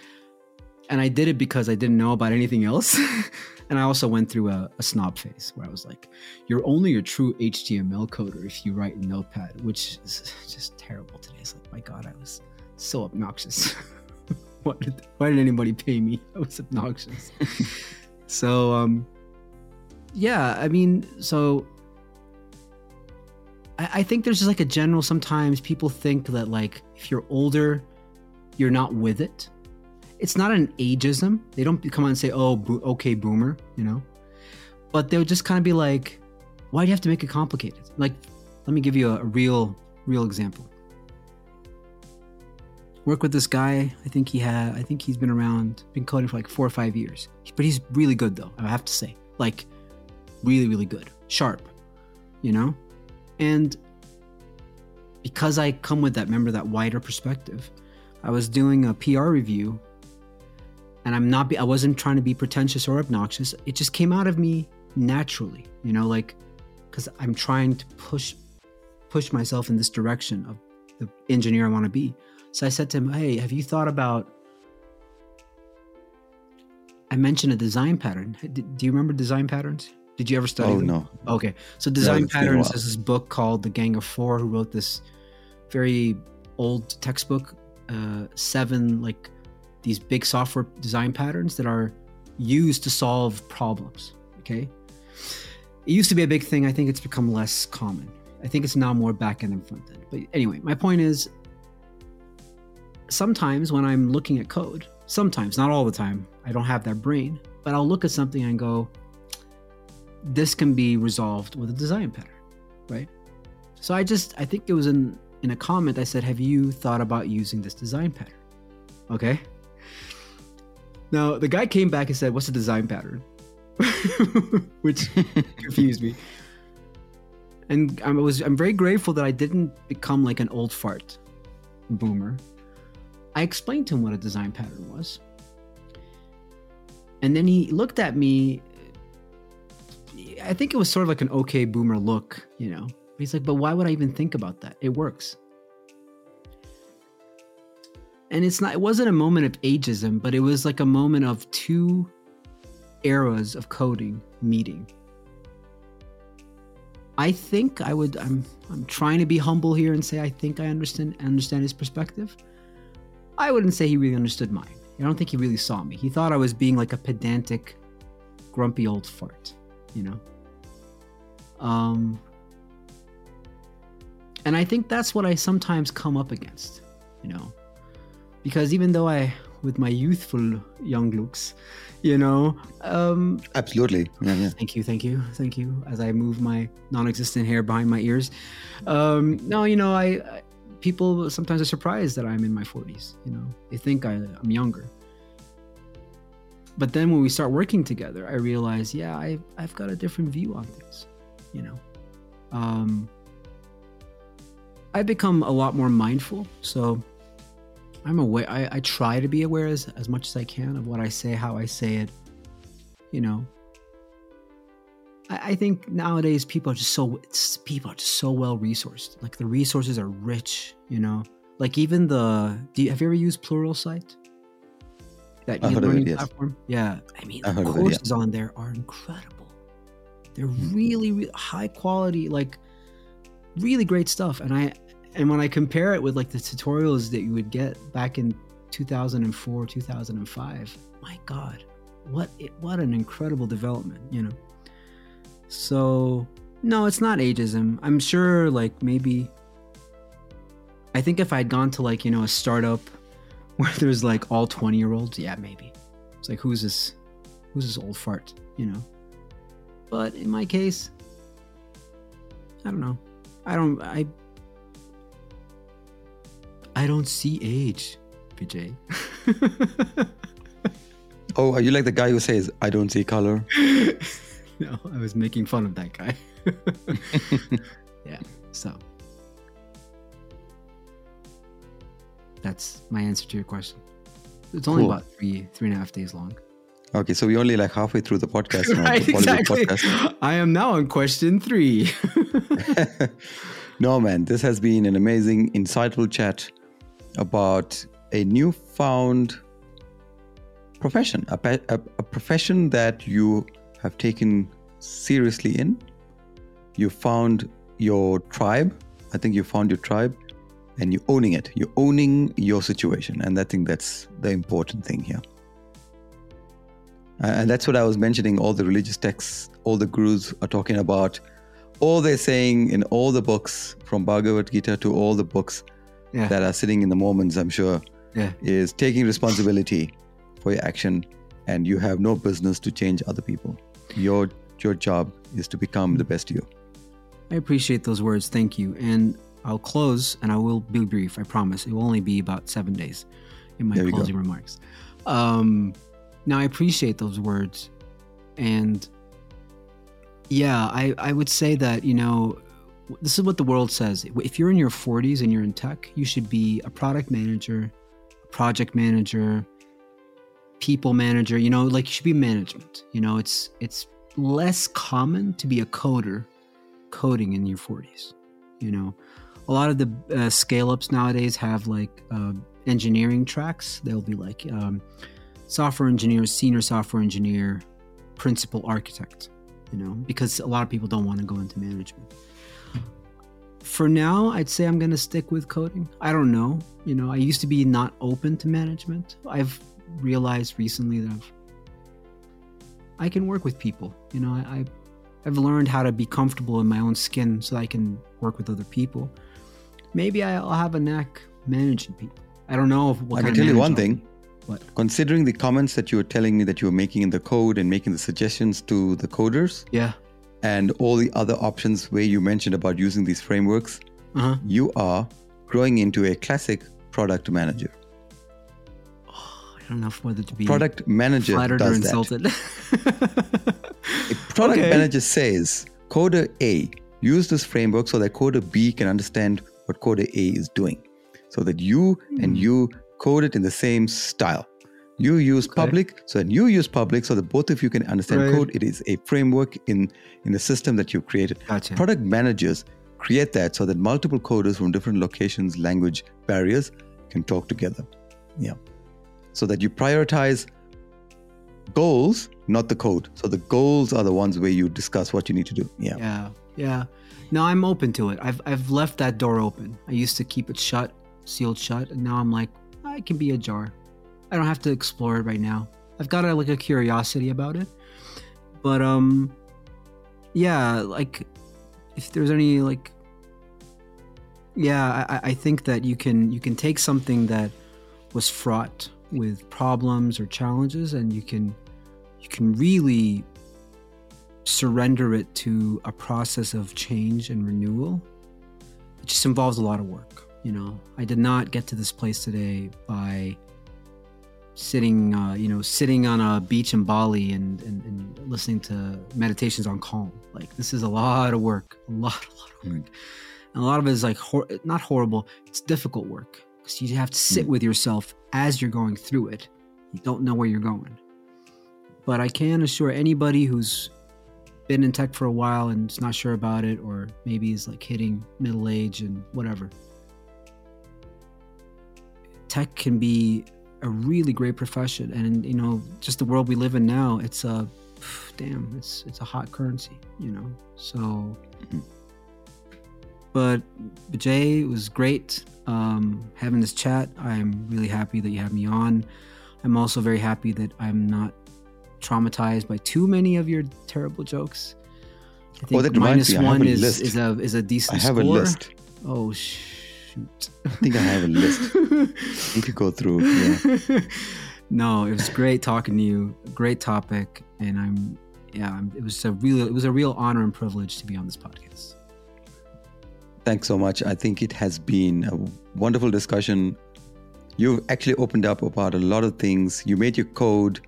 And I did it because I didn't know about anything else. and I also went through a, a, snob phase where I was like, you're only a true HTML coder if you write in Notepad, which is just terrible today. It's like, my God, I was so obnoxious. why, did, why did anybody pay me? I was obnoxious. so, um, yeah, I mean, so I, I think there's just like a general, sometimes people think that like if you're older, you're not with it it's not an ageism. They don't come on and say, "Oh, bo- okay, boomer," you know. But they'll just kind of be like, "Why do you have to make it complicated?" Like, let me give you a, a real, real example. Work with this guy. I think he had. I think he's been around, been coding for like four or five years. But he's really good, though. I have to say, like, really, really good, sharp, you know. And because I come with that, remember that wider perspective. I was doing a PR review and I'm not be, I wasn't trying to be pretentious or obnoxious. It just came out of me naturally, you know, like cuz I'm trying to push push myself in this direction of the engineer I want to be. So I said to him, "Hey, have you thought about I mentioned a design pattern. Do you remember design patterns? Did you ever study oh, them? no. Okay. So design patterns is this book called The Gang of 4 who wrote this very old textbook uh, seven like these big software design patterns that are used to solve problems. Okay. It used to be a big thing. I think it's become less common. I think it's now more back end and front end. But anyway, my point is sometimes when I'm looking at code, sometimes, not all the time, I don't have that brain, but I'll look at something and go, this can be resolved with a design pattern, right? So I just, I think it was in, in a comment I said, have you thought about using this design pattern? Okay. Now, the guy came back and said, What's the design pattern? Which confused me. And I was I'm very grateful that I didn't become like an old fart boomer. I explained to him what a design pattern was. And then he looked at me. I think it was sort of like an okay boomer look, you know. He's like, but why would I even think about that? It works. And it's not it wasn't a moment of ageism but it was like a moment of two eras of coding meeting. I think i would i'm i'm trying to be humble here and say i think i understand understand his perspective. I wouldn't say he really understood mine. I don't think he really saw me. He thought i was being like a pedantic grumpy old fart you know um and i think that's what i sometimes come up against you know because even though I, with my youthful young looks, you know, um, absolutely, yeah, yeah. Thank you, thank you, thank you. As I move my non-existent hair behind my ears, um, no, you know, I, I people sometimes are surprised that I'm in my 40s. You know, they think I, I'm younger. But then when we start working together, I realize, yeah, I, I've got a different view on things. You know, um, I've become a lot more mindful. So I'm aware. I, I try to be aware as, as much as I can of what I say, how I say it. You know, I, I think nowadays people are just so people are just so well resourced. Like the resources are rich, you know. Like even the do you have you ever used Plural Pluralsight? That I heard it, yes. platform? Yeah. I mean I the of it, yeah. courses on there are incredible. They're really, really high quality, like really great stuff. And I and when I compare it with like the tutorials that you would get back in 2004, 2005, my God, what it, what an incredible development, you know. So no, it's not ageism. I'm sure like maybe I think if I'd gone to like, you know, a startup where there's like all 20 year olds, yeah, maybe. It's like who's this who's this old fart, you know? But in my case, I don't know. I don't I I don't see age, PJ. Oh, are you like the guy who says, I don't see color? no, I was making fun of that guy. yeah, so that's my answer to your question. It's only Cool. about three, three and a half days long. Okay, so we're only like halfway through the podcast now. right, the exactly. podcast. I am now on question three. no, man, this has been an amazing, insightful chat about a newfound profession, a, pe- a, a profession that you have taken seriously in. You found your tribe. I think you found your tribe and you're owning it. You're owning your situation. And I think that's the important thing here. And that's what I was mentioning. All the religious texts, all the gurus are talking about. All they're saying in all the books, from Bhagavad Gita to all the books yeah, that are sitting in the Mormons, I'm sure, yeah, is taking responsibility for your action, and you have no business to change other people. Your your job is to become the best you. I appreciate those words. Thank you. And I'll close, and I will be brief. I promise. It will only be about seven days in my we go. closing remarks. Um, now, I appreciate those words, and yeah, I I would say that you know this is what the world says. If you're in your 40s and you're in tech, you should be a product manager, a project manager, people manager. You know, like you should be management. You know, it's it's less common to be a coder coding in your 40s. You know, a lot of the uh, scale ups nowadays have like uh, engineering tracks. They'll be like um, software engineer, senior software engineer, principal architect. You know, because a lot of people don't want to go into management. For now, I'd say I'm going to stick with coding. I don't know. You know, I used to be not open to management. I've realized recently that I've, I can work with people. You know, I, I've learned how to be comfortable in my own skin so I can work with other people. Maybe I'll have a knack managing people. I don't know if what I can tell you one thing. What? Considering the comments that you were telling me that you were making in the code and making the suggestions to the coders, Yeah. and all the other options where you mentioned about using these frameworks, Uh huh. you are growing into a classic product manager. I don't know whether to be Product manager flattered or does that. insulted. A product Okay. manager says coder A use this framework so that coder B can understand what coder A is doing, so that you and Hmm. you code it in the same style. You use Okay. public, so that you use public, so that both of you can understand Right. code. It is a framework in in the system that you've created. gotcha. Product managers create that so that multiple coders from different locations, language barriers can talk together. Yeah. So that you prioritize goals, not the code. So the goals are the ones where you discuss what you need to do. Yeah. Yeah, yeah. No, I'm open to it. I've I've left that door open. I used to keep it shut, sealed shut, and now I'm like, I can be ajar. I don't have to explore it right now. I've got a, like a curiosity about it, but um, yeah, like if there's any like, yeah, I, I- I think that you can you can take something that was fraught with problems or challenges, and you can you can really surrender it to a process of change and renewal. It just involves a lot of work. You know, I did not get to this place today by sitting, uh, you know, sitting on a beach in Bali and, and, and listening to meditations on calm. Like this is a lot of work, a lot, a lot of work. And a lot of it is like hor- not horrible. It's difficult work because you have to sit Mm. with yourself as you're going through it. You don't know where you're going. But I can assure anybody who's been in tech for a while and is not sure about it, or maybe is like hitting middle age and whatever. Tech can be a really great profession, and you know, just the world we live in now, it's a damn, it's it's a hot currency, you know. So, but, Jay, it was great um, having this chat. I'm really happy that you had me on. I'm also very happy that I'm not traumatized by too many of your terrible jokes. I think Oh, that minus me, one is, list. is a is a decent I have score. a list. Oh shoot! I think I have a list. Need to go through. Yeah. no, it was great talking to you. Great topic, and I'm yeah. I'm, it was a real it was a real honor and privilege to be on this podcast. Thanks so much. I think it has been a wonderful discussion. You've actually opened up about a lot of things. You made your code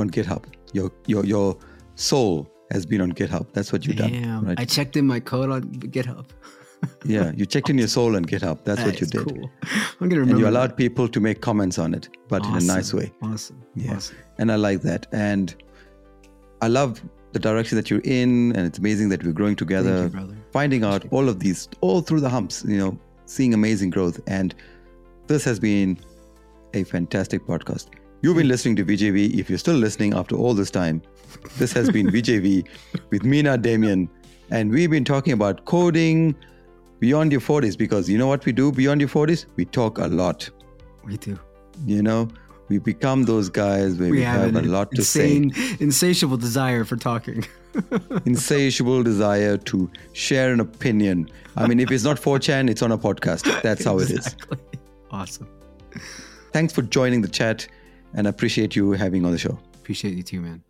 on GitHub. Your your your soul has been on GitHub. That's what you've done. Right? I checked in my code on GitHub. yeah, you checked in your soul on GitHub. That's what you did. Cool. I'm gonna remember. And you that. allowed people to make comments on it, but in a nice way. Awesome. Yeah. Awesome. And I like that. And I love the direction that you're in. And it's amazing that we're growing together. You, finding out all of these all through the humps you know seeing amazing growth and this has been a fantastic podcast you've been listening to vjv if you're still listening after all this time this has been vjv with mina damien and we've been talking about coding beyond your 40s because you know what we do beyond your 40s we talk a lot We do. you know we become those guys where we, We have, have, a lot to say insane, insatiable desire for talking. insatiable desire to share an opinion. I mean, if it's not 4chan, it's on a podcast. That's how it is. Exactly. Awesome. Thanks for joining the chat and appreciate you having on the show. Appreciate you too, man.